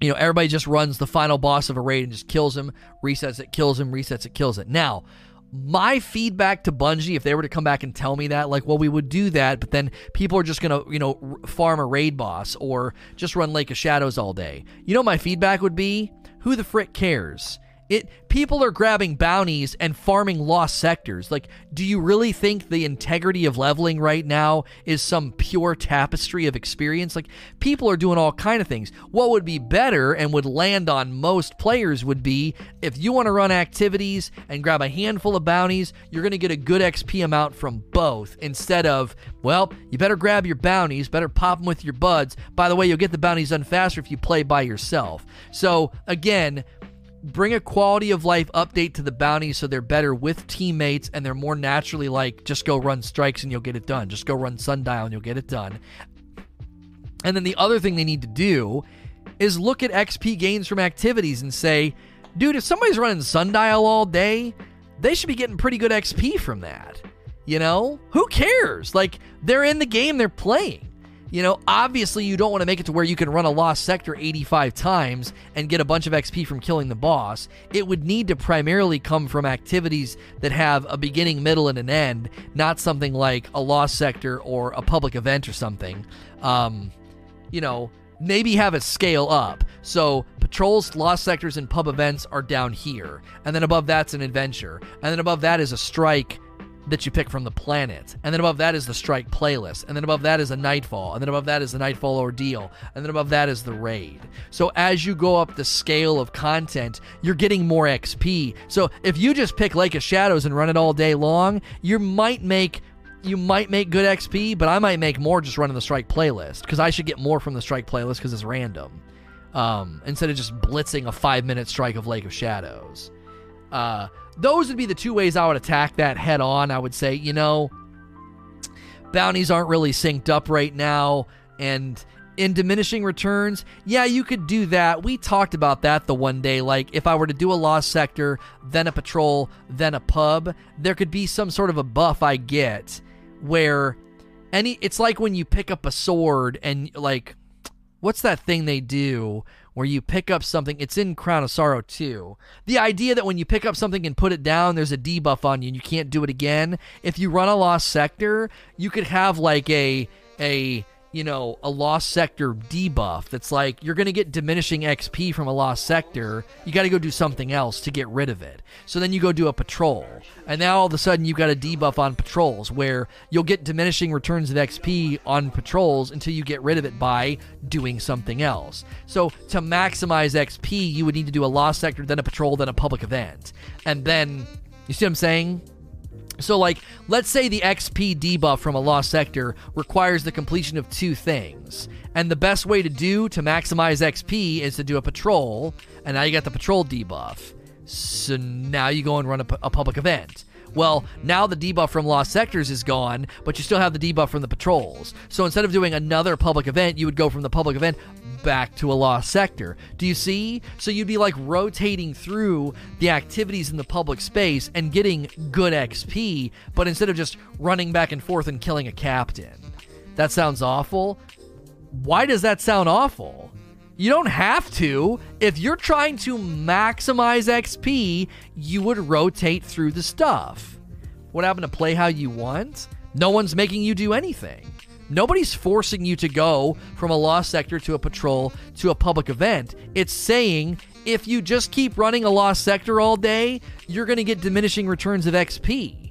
Speaker 1: you know, everybody just runs the final boss of a raid and just kills him, resets it, kills him, resets it, kills it. Now, my feedback to Bungie, if they were to come back and tell me that, like, well, we would do that, but then people are just gonna, you know, farm a raid boss or just run Lake of Shadows all day. You know, my feedback would be, who the frick cares? It people are grabbing bounties and farming lost sectors. Like, do you really think the integrity of leveling right now is some pure tapestry of experience? Like, people are doing all kind of things. What would be better and would land on most players would be if you want to run activities and grab a handful of bounties, you're going to get a good XP amount from both instead of, well, you better grab your bounties, better pop them with your buds. By the way, you'll get the bounties done faster if you play by yourself. So, again, bring a quality of life update to the bounties so they're better with teammates and they're more naturally like just go run strikes and you'll get it done. Just go run sundial and you'll get it done. And then the other thing they need to do is look at XP gains from activities and say, dude, if somebody's running sundial all day, they should be getting pretty good XP from that. You know? Who cares? Like, they're in the game, they're playing. You know, obviously, you don't want to make it to where you can run a lost sector 85 times and get a bunch of XP from killing the boss. It would need to primarily come from activities that have a beginning, middle, and an end, not something like a lost sector or a public event or something. Um, you know, maybe have it scale up. So patrols, lost sectors, and pub events are down here. And then above that's an adventure. And then above that is a strike that you pick from the planet. And then above that is the strike playlist. And then above that is a nightfall. And then above that is the nightfall ordeal. And then above that is the raid. So as you go up the scale of content, you're getting more XP. So if you just pick Lake of Shadows and run it all day long, you might make you might make good XP, but I might make more just running the strike playlist because I should get more from the strike playlist because it's random. um, instead of just blitzing a five minute strike of Lake of Shadows. Uh, those would be the two ways I would attack that head on. I would say, you know, bounties aren't really synced up right now, and in diminishing returns, yeah, you could do that. We talked about that the one day. Like, if I were to do a lost sector, then a patrol, then a pub, there could be some sort of a buff I get where any. It's like when you pick up a sword and, like, what's that thing they do where you pick up something? It's in Crown of Sorrow too. The idea that when you pick up something and put it down, there's a debuff on you and you can't do it again. If you run a lost sector, you could have, like, a. a you know, a lost sector debuff that's like you're going to get diminishing XP from a lost sector. You got to go do something else to get rid of it. So then you go do a patrol. And now all of a sudden you've got a debuff on patrols where you'll get diminishing returns of XP on patrols until you get rid of it by doing something else. So to maximize XP, you would need to do a lost sector, then a patrol, then a public event. And then, you see what I'm saying? So, like, let's say the XP debuff from a lost sector requires the completion of two things. And the best way to do to maximize XP is to do a patrol, and now you got the patrol debuff. So now you go and run a, a public event. Well, now the debuff from Lost Sectors is gone, but you still have the debuff from the patrols. So instead of doing another public event, you would go from the public event back to a lost sector. Do you see? So you'd be like rotating through the activities in the public space and getting good XP, but instead of just running back and forth and killing a captain. That sounds awful. Why does that sound awful? You don't have to. If you're trying to maximize XP, you would rotate through the stuff. What happened to play how you want? No one's making you do anything. Nobody's forcing you to go from a lost sector to a patrol to a public event. It's saying if you just keep running a lost sector all day, you're going to get diminishing returns of XP.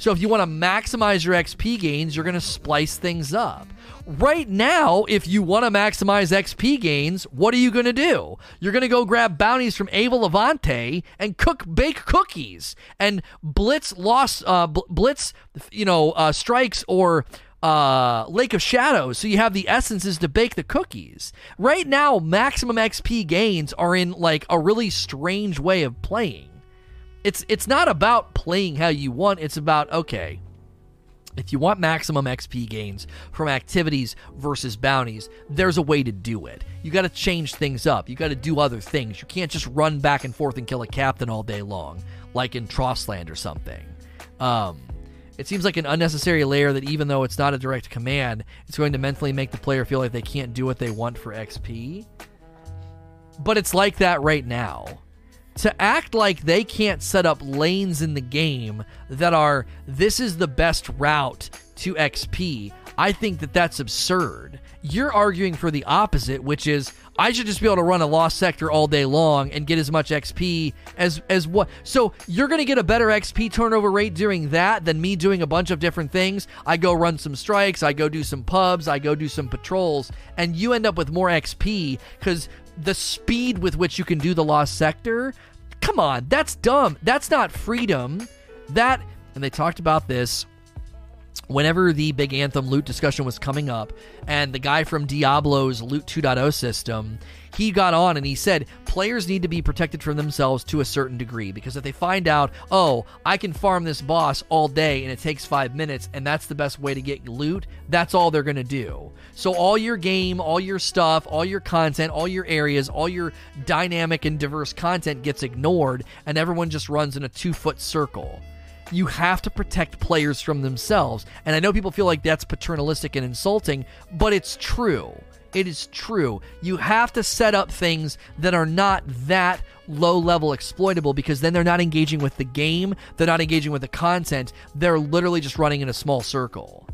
Speaker 1: So if you want to maximize your XP gains, you're going to splice things up. Right now, if you want to maximize XP gains, what are you going to do? You're going to go grab bounties from Eva Levante and cook bake cookies and blitz lost uh, blitz you know uh, strikes or uh, Lake of Shadows, so you have the essences to bake the cookies. Right now, maximum XP gains are in like a really strange way of playing. It's it's not about playing how you want. It's about okay. If you want maximum XP gains from activities versus bounties, there's a way to do it. You got to change things up. You got to do other things. You can't just run back and forth and kill a captain all day long, like in Trostland or something. Um, it seems like an unnecessary layer that, even though it's not a direct command, it's going to mentally make the player feel like they can't do what they want for XP. But it's like that right now. To act like they can't set up lanes in the game that are, this is the best route to XP, I think that that's absurd. You're arguing for the opposite, which is I should just be able to run a lost sector all day long and get as much XP as as what. So you're to get a better XP turnover rate doing that than me doing a bunch of different things. I go run some strikes, I go do some pubs, I go do some patrols, and you end up with more XP because the speed with which you can do the lost sector. Come on, that's dumb. That's not freedom. That and they talked about this whenever the big Anthem loot discussion was coming up, and the guy from Diablo's Loot 2.0 system, he got on and he said players need to be protected from themselves to a certain degree because if they find out, oh, I can farm this boss all day and it takes five minutes and that's the best way to get loot, that's all they're going to do. So all your game, all your stuff, all your content, all your areas, all your dynamic and diverse content gets ignored and everyone just runs in a two foot circle you have to protect players from themselves. And I know people feel like that's paternalistic and insulting, but it's true. It is true. You have to set up things that are not that low level exploitable because then they're not engaging with the game, they're not engaging with the content, they're literally just running in a small circle.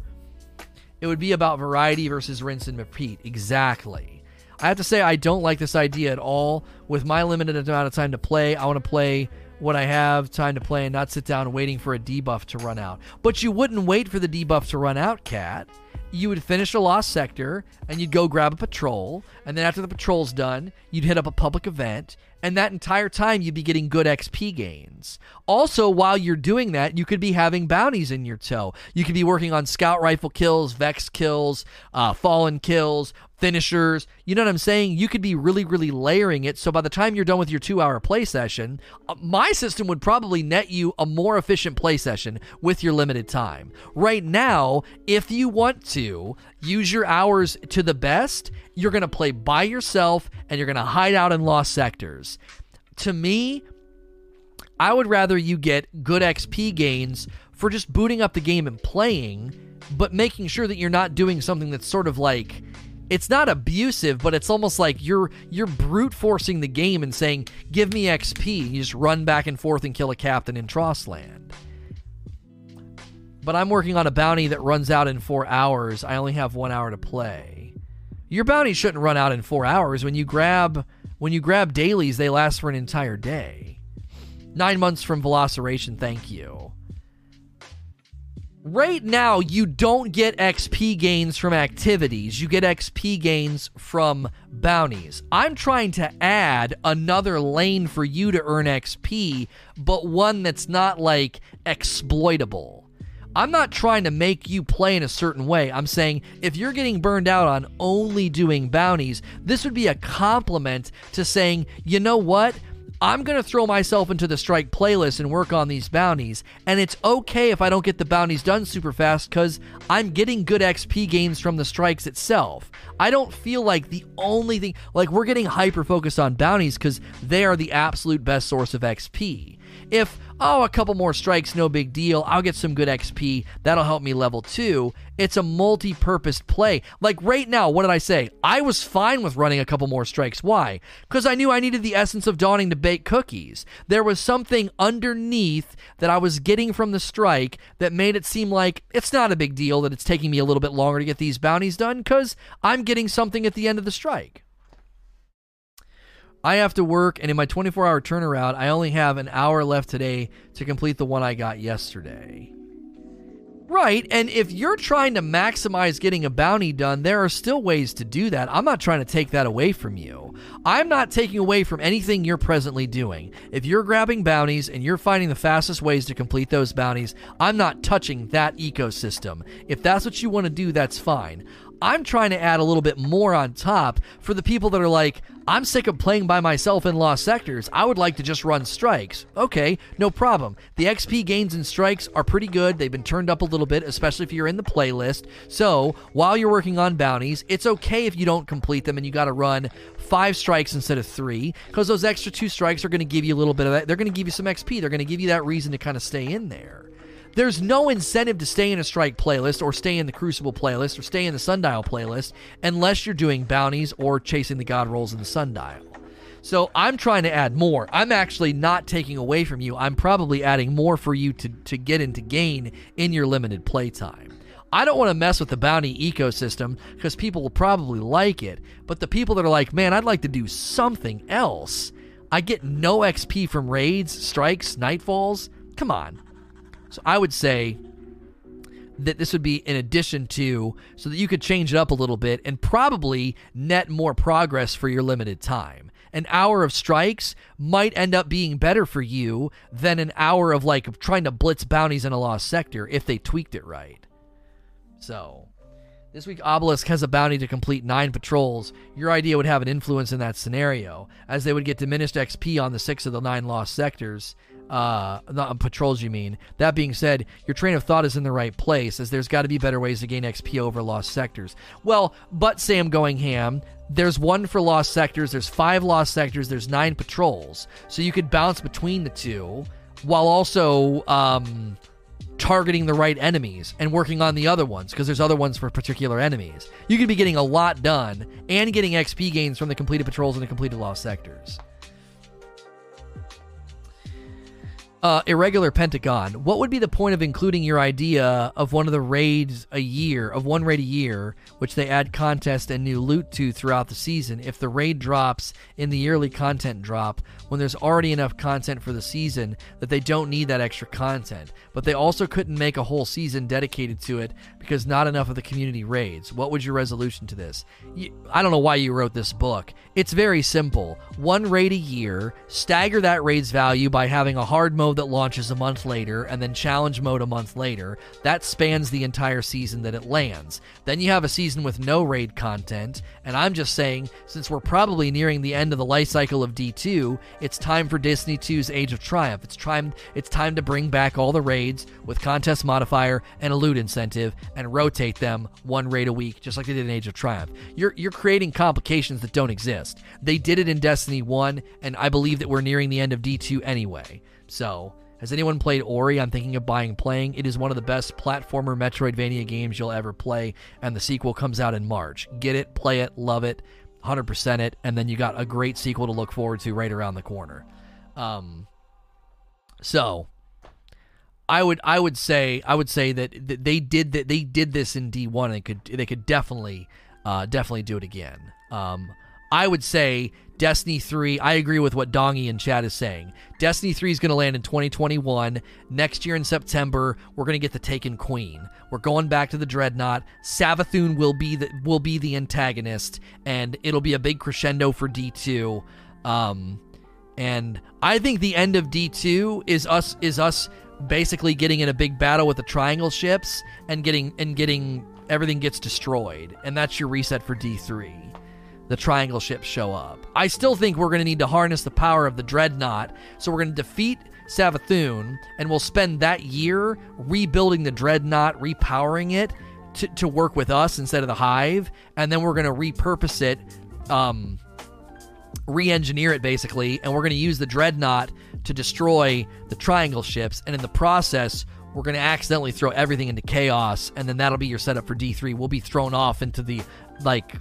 Speaker 1: It would be about variety versus rinse and repeat. Exactly. I have to say, I don't like this idea at all. With my limited amount of time to play, I want to play what I have time to play and not sit down waiting for a debuff to run out. But you wouldn't wait for the debuff to run out, Cat. You would finish a lost sector and you'd go grab a patrol, and then after the patrol's done, you'd hit up a public event, and that entire time you'd be getting good XP gains. Also, while you're doing that, you could be having bounties in your tow. You could be working on scout rifle kills, vex kills, uh, fallen kills, finishers. You know what I'm saying? You could be really, really layering it. So by the time you're done with your two hour play session, uh, my system would probably net you a more efficient play session with your limited time. Right now, if you want to use your hours to the best, you're going to play by yourself and you're going to hide out in lost sectors. To me, I would rather you get good XP gains for just booting up the game and playing, but making sure that you're not doing something that's sort of like it's not abusive, but it's almost like you're you're brute forcing the game and saying, "Give me XP." You just run back and forth and kill a captain in Trostland. But I'm working on a bounty that runs out in four hours. I only have one hour to play. Your bounty shouldn't run out in four hours. When you grab when you grab dailies, they last for an entire day. Nine months from Veloceration, thank you. Right now, you don't get XP gains from activities. You get XP gains from bounties. I'm trying to add another lane for you to earn XP, but one that's not like exploitable. I'm not trying to make you play in a certain way. I'm saying if you're getting burned out on only doing bounties, this would be a compliment to saying, you know what? I'm going to throw myself into the strike playlist and work on these bounties. And it's okay if I don't get the bounties done super fast because I'm getting good XP gains from the strikes itself. I don't feel like the only thing, like, we're getting hyper focused on bounties because they are the absolute best source of XP. If oh, a couple more strikes, no big deal. I'll get some good XP. That'll help me level two. It's a multi purpose play. Like right now, what did I say? I was fine with running a couple more strikes. Why? Because I knew I needed the essence of dawning to bake cookies. There was something underneath that I was getting from the strike that made it seem like it's not a big deal that it's taking me a little bit longer to get these bounties done because I'm getting something at the end of the strike. I have to work, and in my 24 hour turnaround, I only have an hour left today to complete the one I got yesterday. Right, and if you're trying to maximize getting a bounty done, there are still ways to do that. I'm not trying to take that away from you. I'm not taking away from anything you're presently doing. If you're grabbing bounties and you're finding the fastest ways to complete those bounties, I'm not touching that ecosystem. If that's what you want to do, that's fine. I'm trying to add a little bit more on top for the people that are like, I'm sick of playing by myself in lost sectors. I would like to just run strikes. Okay, no problem. The XP gains and strikes are pretty good. They've been turned up a little bit, especially if you're in the playlist. So while you're working on bounties, it's okay if you don't complete them and you got to run five strikes instead of three, because those extra two strikes are going to give you a little bit of that. They're going to give you some XP. They're going to give you that reason to kind of stay in there. There's no incentive to stay in a strike playlist or stay in the Crucible playlist or stay in the Sundial playlist unless you're doing bounties or chasing the god rolls in the Sundial. So I'm trying to add more. I'm actually not taking away from you. I'm probably adding more for you to, to get into gain in your limited playtime. I don't want to mess with the bounty ecosystem because people will probably like it. But the people that are like, man, I'd like to do something else. I get no XP from raids, strikes, nightfalls. Come on. So I would say that this would be in addition to so that you could change it up a little bit and probably net more progress for your limited time. An hour of strikes might end up being better for you than an hour of like trying to blitz bounties in a lost sector if they tweaked it right. So, this week Obelisk has a bounty to complete 9 patrols. Your idea would have an influence in that scenario as they would get diminished XP on the 6 of the 9 lost sectors uh, not patrols, you mean. That being said, your train of thought is in the right place, as there's got to be better ways to gain XP over lost sectors. Well, but Sam going ham, there's one for lost sectors, there's five lost sectors, there's nine patrols. So you could bounce between the two while also um, targeting the right enemies and working on the other ones, because there's other ones for particular enemies. You could be getting a lot done and getting XP gains from the completed patrols and the completed lost sectors. Uh, irregular pentagon, what would be the point of including your idea of one of the raids a year, of one raid a year, which they add contest and new loot to throughout the season, if the raid drops in the yearly content drop when there's already enough content for the season that they don't need that extra content? But they also couldn't make a whole season dedicated to it because not enough of the community raids. What would your resolution to this? You, I don't know why you wrote this book. It's very simple. One raid a year, stagger that raid's value by having a hard mode mode that launches a month later, and then challenge mode a month later. That spans the entire season that it lands. Then you have a season with no raid content, and I'm just saying, since we're probably nearing the end of the life cycle of D2, it's time for Destiny 2's Age of Triumph. It's time it's time to bring back all the raids with contest modifier and a loot incentive and rotate them one raid a week, just like they did in Age of Triumph. You're you're creating complications that don't exist. They did it in Destiny 1, and I believe that we're nearing the end of D2 anyway. So has anyone played Ori? I'm thinking of buying playing. It is one of the best platformer Metroidvania games you'll ever play, and the sequel comes out in March. Get it, play it, love it, 100% it, and then you got a great sequel to look forward to right around the corner. Um, so I would I would say I would say that, they did that they did this in D1 and they could they could definitely uh, definitely do it again. Um, I would say Destiny 3, I agree with what Dongy and Chad is saying. Destiny 3 is going to land in 2021. Next year in September, we're going to get the Taken Queen. We're going back to the Dreadnought. Savathun will be the will be the antagonist and it'll be a big crescendo for D2. Um, and I think the end of D2 is us is us basically getting in a big battle with the triangle ships and getting and getting everything gets destroyed. And that's your reset for D3 the triangle ships show up. I still think we're going to need to harness the power of the dreadnought, so we're going to defeat Savathun, and we'll spend that year rebuilding the dreadnought, repowering it to, to work with us instead of the hive, and then we're going to repurpose it, um, re-engineer it basically, and we're going to use the dreadnought to destroy the triangle ships, and in the process. We're going to accidentally throw everything into chaos, and then that'll be your setup for D3. We'll be thrown off into the like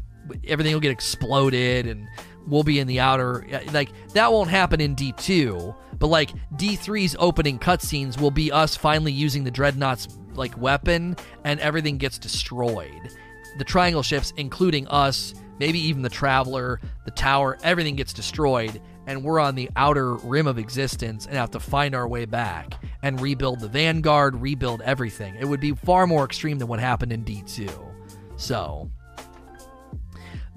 Speaker 1: everything will get exploded and we'll be in the outer uh, like that won't happen in D2 but like D3's opening cutscenes will be us finally using the dreadnought's like weapon and everything gets destroyed the triangle ships including us maybe even the traveler the tower everything gets destroyed and we're on the outer rim of existence and have to find our way back and rebuild the vanguard rebuild everything it would be far more extreme than what happened in D2 so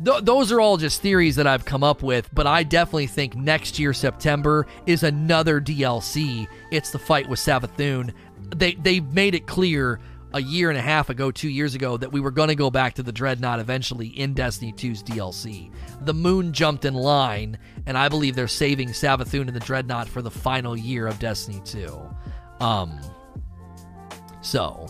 Speaker 1: Th- those are all just theories that I've come up with, but I definitely think next year September is another DLC. It's the fight with Savathun. They they've made it clear a year and a half ago, two years ago, that we were going to go back to the Dreadnought eventually in Destiny 2's DLC. The moon jumped in line, and I believe they're saving Savathun and the Dreadnought for the final year of Destiny 2. Um, so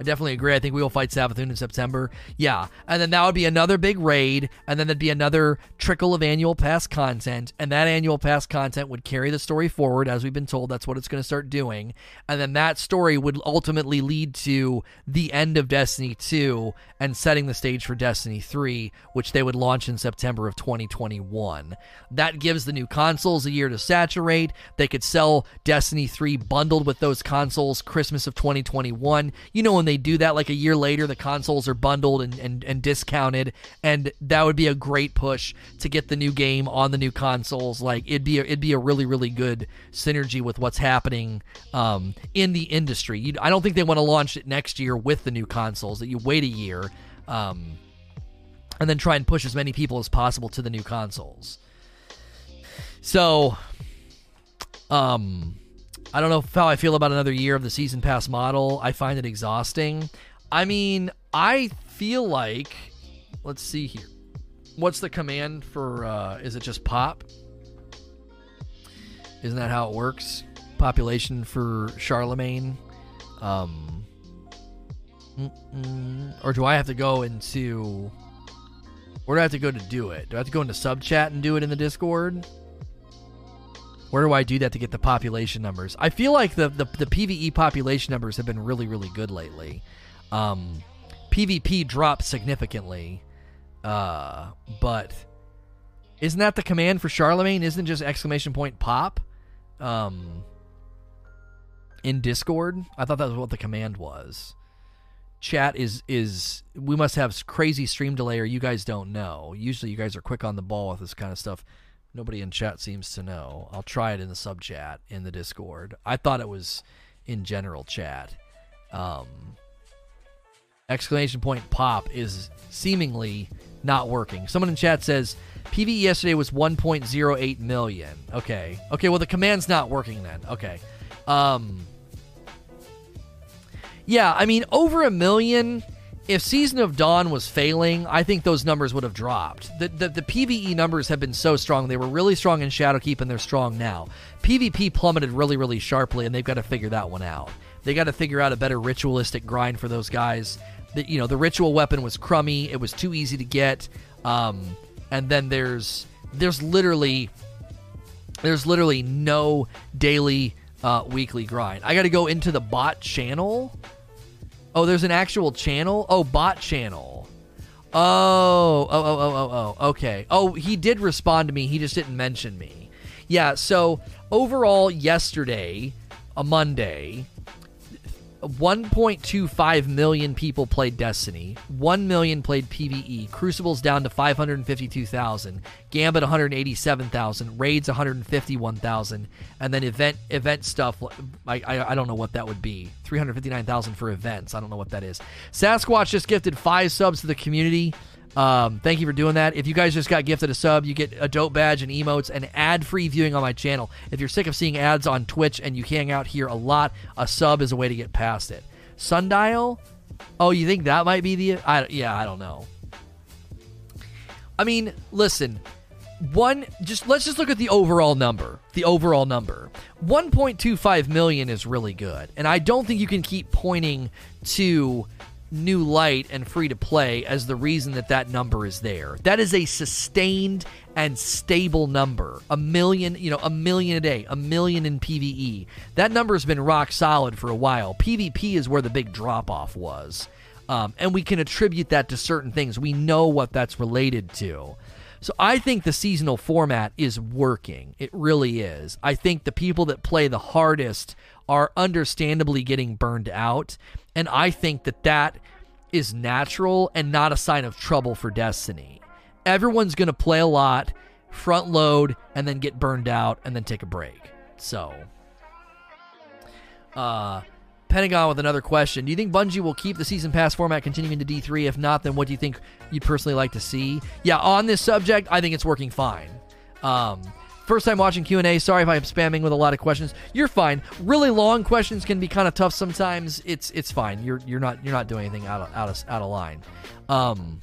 Speaker 1: I definitely agree. I think we will fight Savathun in September. Yeah. And then that would be another big raid. And then there'd be another trickle of annual pass content. And that annual pass content would carry the story forward. As we've been told, that's what it's going to start doing. And then that story would ultimately lead to the end of Destiny 2 and setting the stage for Destiny 3, which they would launch in September of 2021. That gives the new consoles a year to saturate. They could sell Destiny 3 bundled with those consoles Christmas of 2021. You know, when they do that like a year later, the consoles are bundled and, and, and discounted, and that would be a great push to get the new game on the new consoles. Like it'd be a, it'd be a really really good synergy with what's happening um, in the industry. You, I don't think they want to launch it next year with the new consoles. That you wait a year. Um, and then try and push as many people as possible to the new consoles. So, um, I don't know how I feel about another year of the season pass model. I find it exhausting. I mean, I feel like let's see here. What's the command for uh is it just pop? Isn't that how it works? Population for Charlemagne. Um or do I have to go into where do I have to go to do it? Do I have to go into sub chat and do it in the Discord? Where do I do that to get the population numbers? I feel like the, the, the PVE population numbers have been really, really good lately. Um, PvP dropped significantly, uh, but isn't that the command for Charlemagne? Isn't just exclamation point pop um, in Discord? I thought that was what the command was. Chat is is we must have crazy stream delay, or you guys don't know. Usually, you guys are quick on the ball with this kind of stuff. Nobody in chat seems to know. I'll try it in the sub chat in the Discord. I thought it was in general chat. Um, exclamation point pop is seemingly not working. Someone in chat says PVE yesterday was 1.08 million. Okay. Okay, well the command's not working then. Okay. Um Yeah, I mean over a million if Season of Dawn was failing, I think those numbers would have dropped. The, the, the PVE numbers have been so strong. They were really strong in Shadowkeep and they're strong now. PvP plummeted really, really sharply, and they've got to figure that one out. They got to figure out a better ritualistic grind for those guys. The, you know, the ritual weapon was crummy. It was too easy to get. Um, and then there's there's literally there's literally no daily uh, weekly grind. I got to go into the bot channel Oh, there's an actual channel? Oh, bot channel. Oh, oh, oh, oh, oh, oh, okay. Oh, he did respond to me. He just didn't mention me. Yeah, so overall, yesterday, a Monday, 1.25 million people played Destiny. 1 million played PvE. Crucible's down to 552,000. Gambit 187,000. Raids 151,000. And then event event stuff, I, I, I don't know what that would be. 359,000 for events. I don't know what that is. Sasquatch just gifted five subs to the community. Um, thank you for doing that. If you guys just got gifted a sub, you get a dope badge and emotes and ad free viewing on my channel. If you're sick of seeing ads on Twitch and you hang out here a lot, a sub is a way to get past it. Sundial? Oh, you think that might be the. I, yeah, I don't know. I mean, listen, one just let's just look at the overall number the overall number 1.25 million is really good and i don't think you can keep pointing to new light and free to play as the reason that that number is there. That is a sustained and stable number. A million, you know, a million a day, a million in PvE. That number has been rock solid for a while. PvP is where the big drop off was. Um, and we can attribute that to certain things. We know what that's related to. So I think the seasonal format is working. It really is. I think the people that play the hardest are understandably getting burned out. And I think that that is natural and not a sign of trouble for Destiny. Everyone's going to play a lot, front load, and then get burned out and then take a break. So, uh, Pentagon with another question. Do you think Bungie will keep the season pass format continuing to D3? If not, then what do you think you'd personally like to see? Yeah, on this subject, I think it's working fine. Um, First time watching Q&A. Sorry if I'm spamming with a lot of questions. You're fine. Really long questions can be kind of tough sometimes. It's it's fine. You're you're not you're not doing anything out of out of out of line. Um,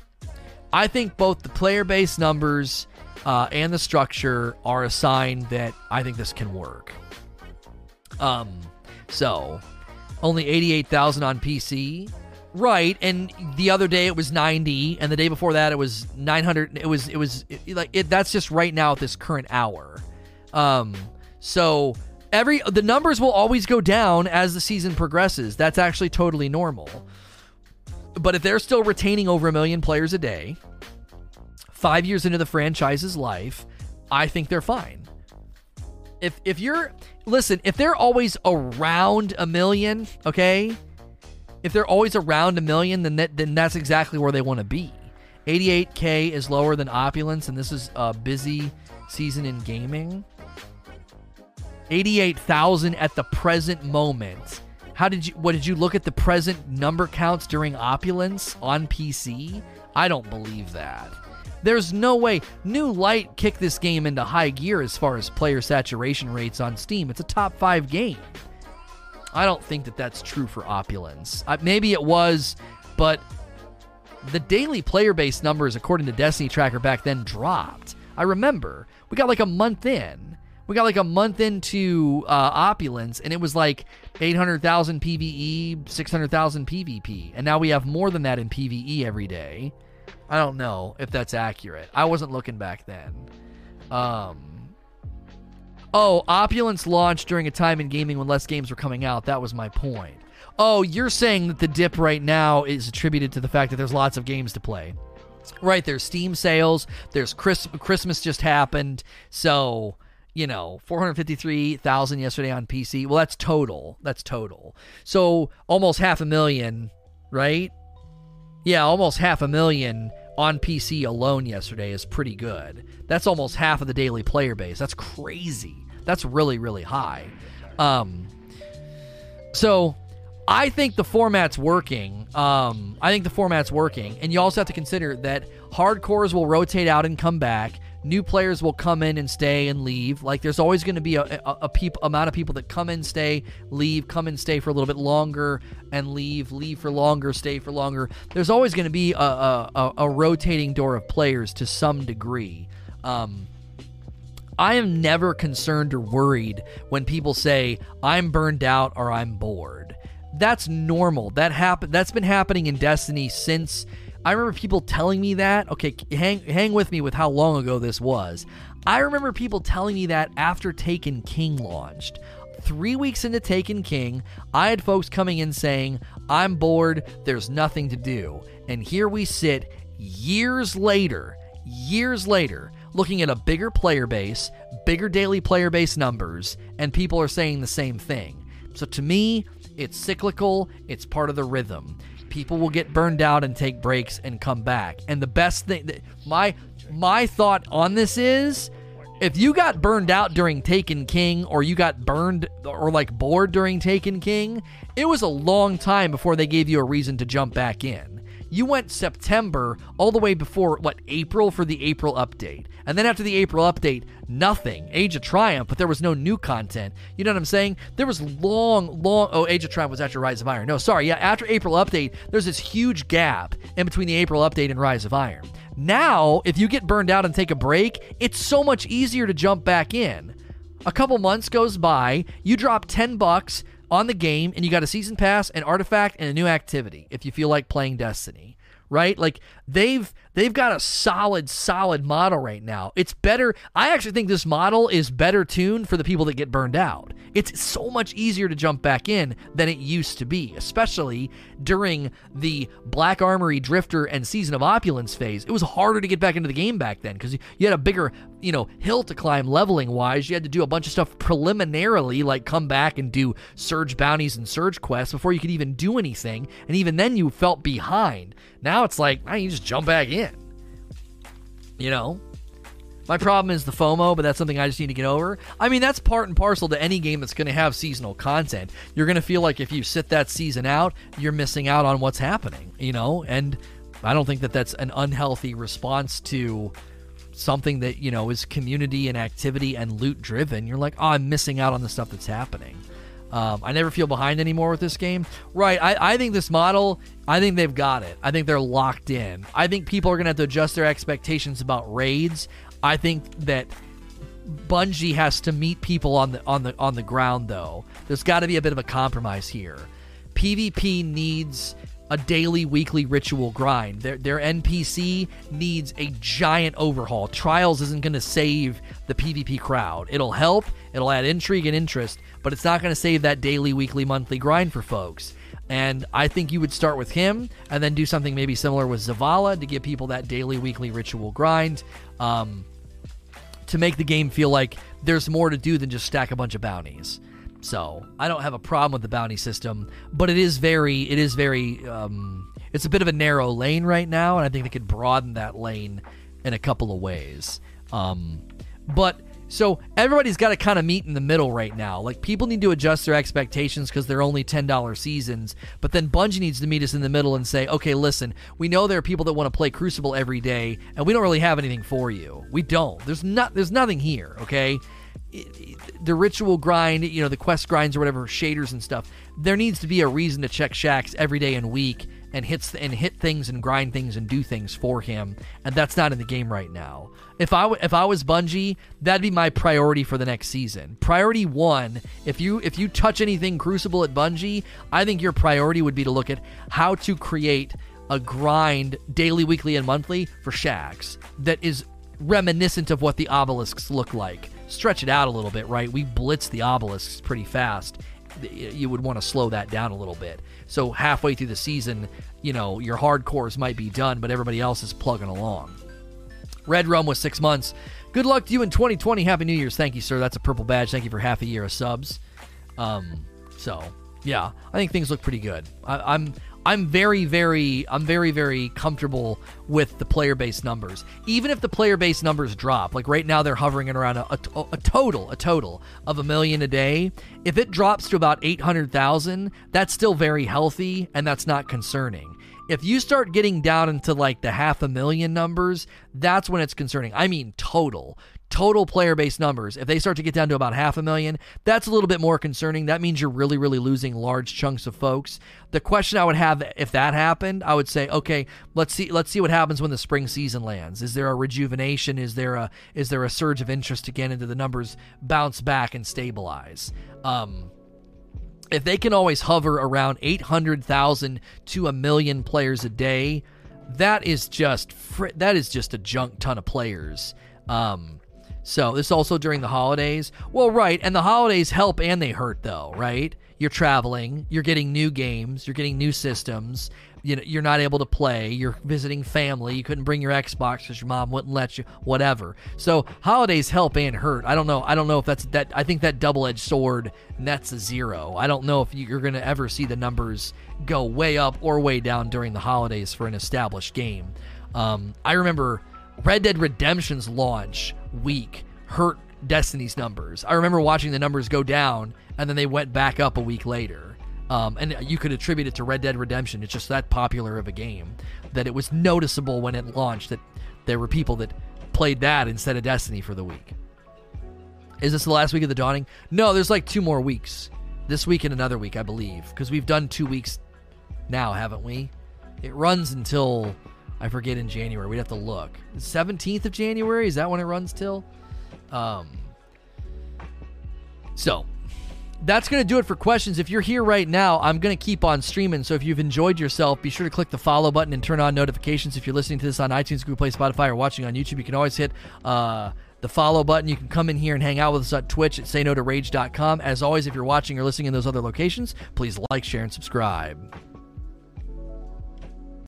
Speaker 1: I think both the player base numbers uh, and the structure are a sign that I think this can work. Um, so only 88,000 on PC. Right, and the other day it was 90, and the day before that it was 900. It was it was it, like it. That's just right now at this current hour. Um, so every the numbers will always go down as the season progresses. That's actually totally normal. But if they're still retaining over a million players a day, five years into the franchise's life, I think they're fine. If if you're listen, if they're always around a million, okay, if they're always around a million, then that, then that's exactly where they want to be. 88k is lower than Opulence, and this is a busy season in gaming. 88,000 at the present moment. How did you what did you look at the present number counts during Opulence on PC? I don't believe that. There's no way New Light kicked this game into high gear as far as player saturation rates on Steam. It's a top 5 game. I don't think that that's true for Opulence. Uh, maybe it was, but the daily player base numbers, according to Destiny Tracker back then, dropped. I remember we got like a month in. We got like a month into uh, Opulence, and it was like 800,000 PVE, 600,000 PvP. And now we have more than that in PvE every day. I don't know if that's accurate. I wasn't looking back then. Um, Oh, Opulence launched during a time in gaming when less games were coming out. That was my point. Oh, you're saying that the dip right now is attributed to the fact that there's lots of games to play. Right, there's Steam sales, there's Chris- Christmas just happened. So, you know, 453,000 yesterday on PC. Well, that's total. That's total. So, almost half a million, right? Yeah, almost half a million on PC alone yesterday is pretty good. That's almost half of the daily player base. That's crazy. That's really really high. Um, so I think the format's working. Um, I think the format's working, and you also have to consider that hardcores will rotate out and come back. New players will come in and stay and leave. Like there's always going to be a, a, a peop, amount of people that come in, stay, leave, come and stay for a little bit longer, and leave, leave for longer, stay for longer. There's always going to be a, a, rotating door of players to some degree. Um, I am never concerned or worried when people say I'm burned out or I'm bored. That's normal. That happen. That's been happening in Destiny since I remember people telling me that. Okay, hang hang with me with how long ago this was. I remember people telling me that after Taken King launched. Three weeks into Taken King, I had folks coming in saying, I'm bored, there's nothing to do. And here we sit years later, years later, looking at a bigger player base, bigger daily player base numbers, and people are saying the same thing. So to me, it's cyclical, it's part of the rhythm. People will get burned out and take breaks and come back. And the best thing that my my thought on this is if you got burned out during Taken King or you got burned or like bored during Taken King, it was a long time before they gave you a reason to jump back in. You went September all the way before, what, April for the April update. And then after the April update, nothing. Age of Triumph, but there was no new content. You know what I'm saying? There was long, long. Oh, Age of Triumph was after Rise of Iron. No, sorry. Yeah, after April update, there's this huge gap in between the April update and Rise of Iron. Now, if you get burned out and take a break, it's so much easier to jump back in. A couple months goes by, you drop 10 bucks, on the game and you got a season pass, an artifact, and a new activity if you feel like playing Destiny. Right? Like they've they've got a solid, solid model right now. It's better. I actually think this model is better tuned for the people that get burned out. It's so much easier to jump back in than it used to be, especially during the Black Armory Drifter and Season of Opulence phase. It was harder to get back into the game back then because you had a bigger, you know, hill to climb leveling wise. You had to do a bunch of stuff preliminarily, like come back and do surge bounties and surge quests before you could even do anything. And even then, you felt behind. Now it's like, I you just jump back in. You know? My problem is the FOMO, but that's something I just need to get over. I mean, that's part and parcel to any game that's going to have seasonal content. You're going to feel like if you sit that season out, you're missing out on what's happening, you know? And I don't think that that's an unhealthy response to something that, you know, is community and activity and loot driven. You're like, oh, I'm missing out on the stuff that's happening. Um, I never feel behind anymore with this game. Right. I, I think this model, I think they've got it. I think they're locked in. I think people are going to have to adjust their expectations about raids. I think that Bungie has to meet people on the on the on the ground though. There's got to be a bit of a compromise here. PvP needs a daily, weekly ritual grind. Their, their NPC needs a giant overhaul. Trials isn't going to save the PvP crowd. It'll help, it'll add intrigue and interest, but it's not going to save that daily, weekly, monthly grind for folks. And I think you would start with him and then do something maybe similar with Zavala to give people that daily, weekly ritual grind um, to make the game feel like there's more to do than just stack a bunch of bounties. So I don't have a problem with the bounty system, but it is very, it is very, um, it's a bit of a narrow lane right now, and I think they could broaden that lane in a couple of ways. Um, but so everybody's got to kind of meet in the middle right now. Like people need to adjust their expectations because they're only ten dollars seasons. But then Bungie needs to meet us in the middle and say, okay, listen, we know there are people that want to play Crucible every day, and we don't really have anything for you. We don't. There's not. There's nothing here. Okay the ritual grind, you know, the quest grinds or whatever, shaders and stuff. There needs to be a reason to check Shaxx every day and week and hits and hit things and grind things and do things for him, and that's not in the game right now. If I if I was Bungie, that'd be my priority for the next season. Priority one, if you if you touch anything Crucible at Bungie, I think your priority would be to look at how to create a grind daily, weekly, and monthly for Shaxx that is reminiscent of what the obelisks look like stretch it out a little bit, right? We blitz the obelisks pretty fast. You would want to slow that down a little bit. So halfway through the season, you know, your hardcores might be done, but everybody else is plugging along. Red Rum was six months. Good luck to you in 2020. Happy New Year's. Thank you, sir. That's a purple badge. Thank you for half a year of subs. Um, so yeah, I think things look pretty good. I, I'm I'm very, very, I'm very, very comfortable with the player base numbers. Even if the player base numbers drop, like right now they're hovering at around a, a, a total, a total of a million a day. If it drops to about 800,000, that's still very healthy and that's not concerning. If you start getting down into like the half a million numbers, that's when it's concerning. I mean, total total player base numbers, if they start to get down to about half a million, that's a little bit more concerning. That means you're really, really losing large chunks of folks. The question I would have if that happened, I would say, okay, let's see, let's see what happens when the spring season lands. Is there a rejuvenation? Is there a is there a surge of interest again? into the numbers bounce back and stabilize? Um, if they can always hover around 800,000 to a million players a day, that is just fr- that is just a junk ton of players. Um, so this also during the holidays. Well, right, and the holidays help and they hurt though, right? You're traveling, you're getting new games, you're getting new systems. You know, you're not able to play. You're visiting family. You couldn't bring your Xbox because your mom wouldn't let you. Whatever. So holidays help and hurt. I don't know. I don't know if that's that. I think that double-edged sword nets a zero. I don't know if you're going to ever see the numbers go way up or way down during the holidays for an established game. Um, I remember Red Dead Redemption's launch week hurt Destiny's numbers. I remember watching the numbers go down and then they went back up a week later. Um, and you could attribute it to Red Dead Redemption. It's just that popular of a game that it was noticeable when it launched that there were people that played that instead of Destiny for the week. Is this the last week of the dawning? No, there's like two more weeks. This week and another week, I believe, because we've done two weeks now, haven't we? It runs until I forget in January. We'd have to look. 17th of January is that when it runs till? Um. So that's going to do it for questions. If you're here right now, I'm going to keep on streaming. So if you've enjoyed yourself, be sure to click the follow button and turn on notifications. If you're listening to this on iTunes, Google Play, Spotify, or watching on YouTube, you can always hit uh, the follow button. You can come in here and hang out with us at Twitch at sayno to rage.com. As always, if you're watching or listening in those other locations, please like, share, and subscribe.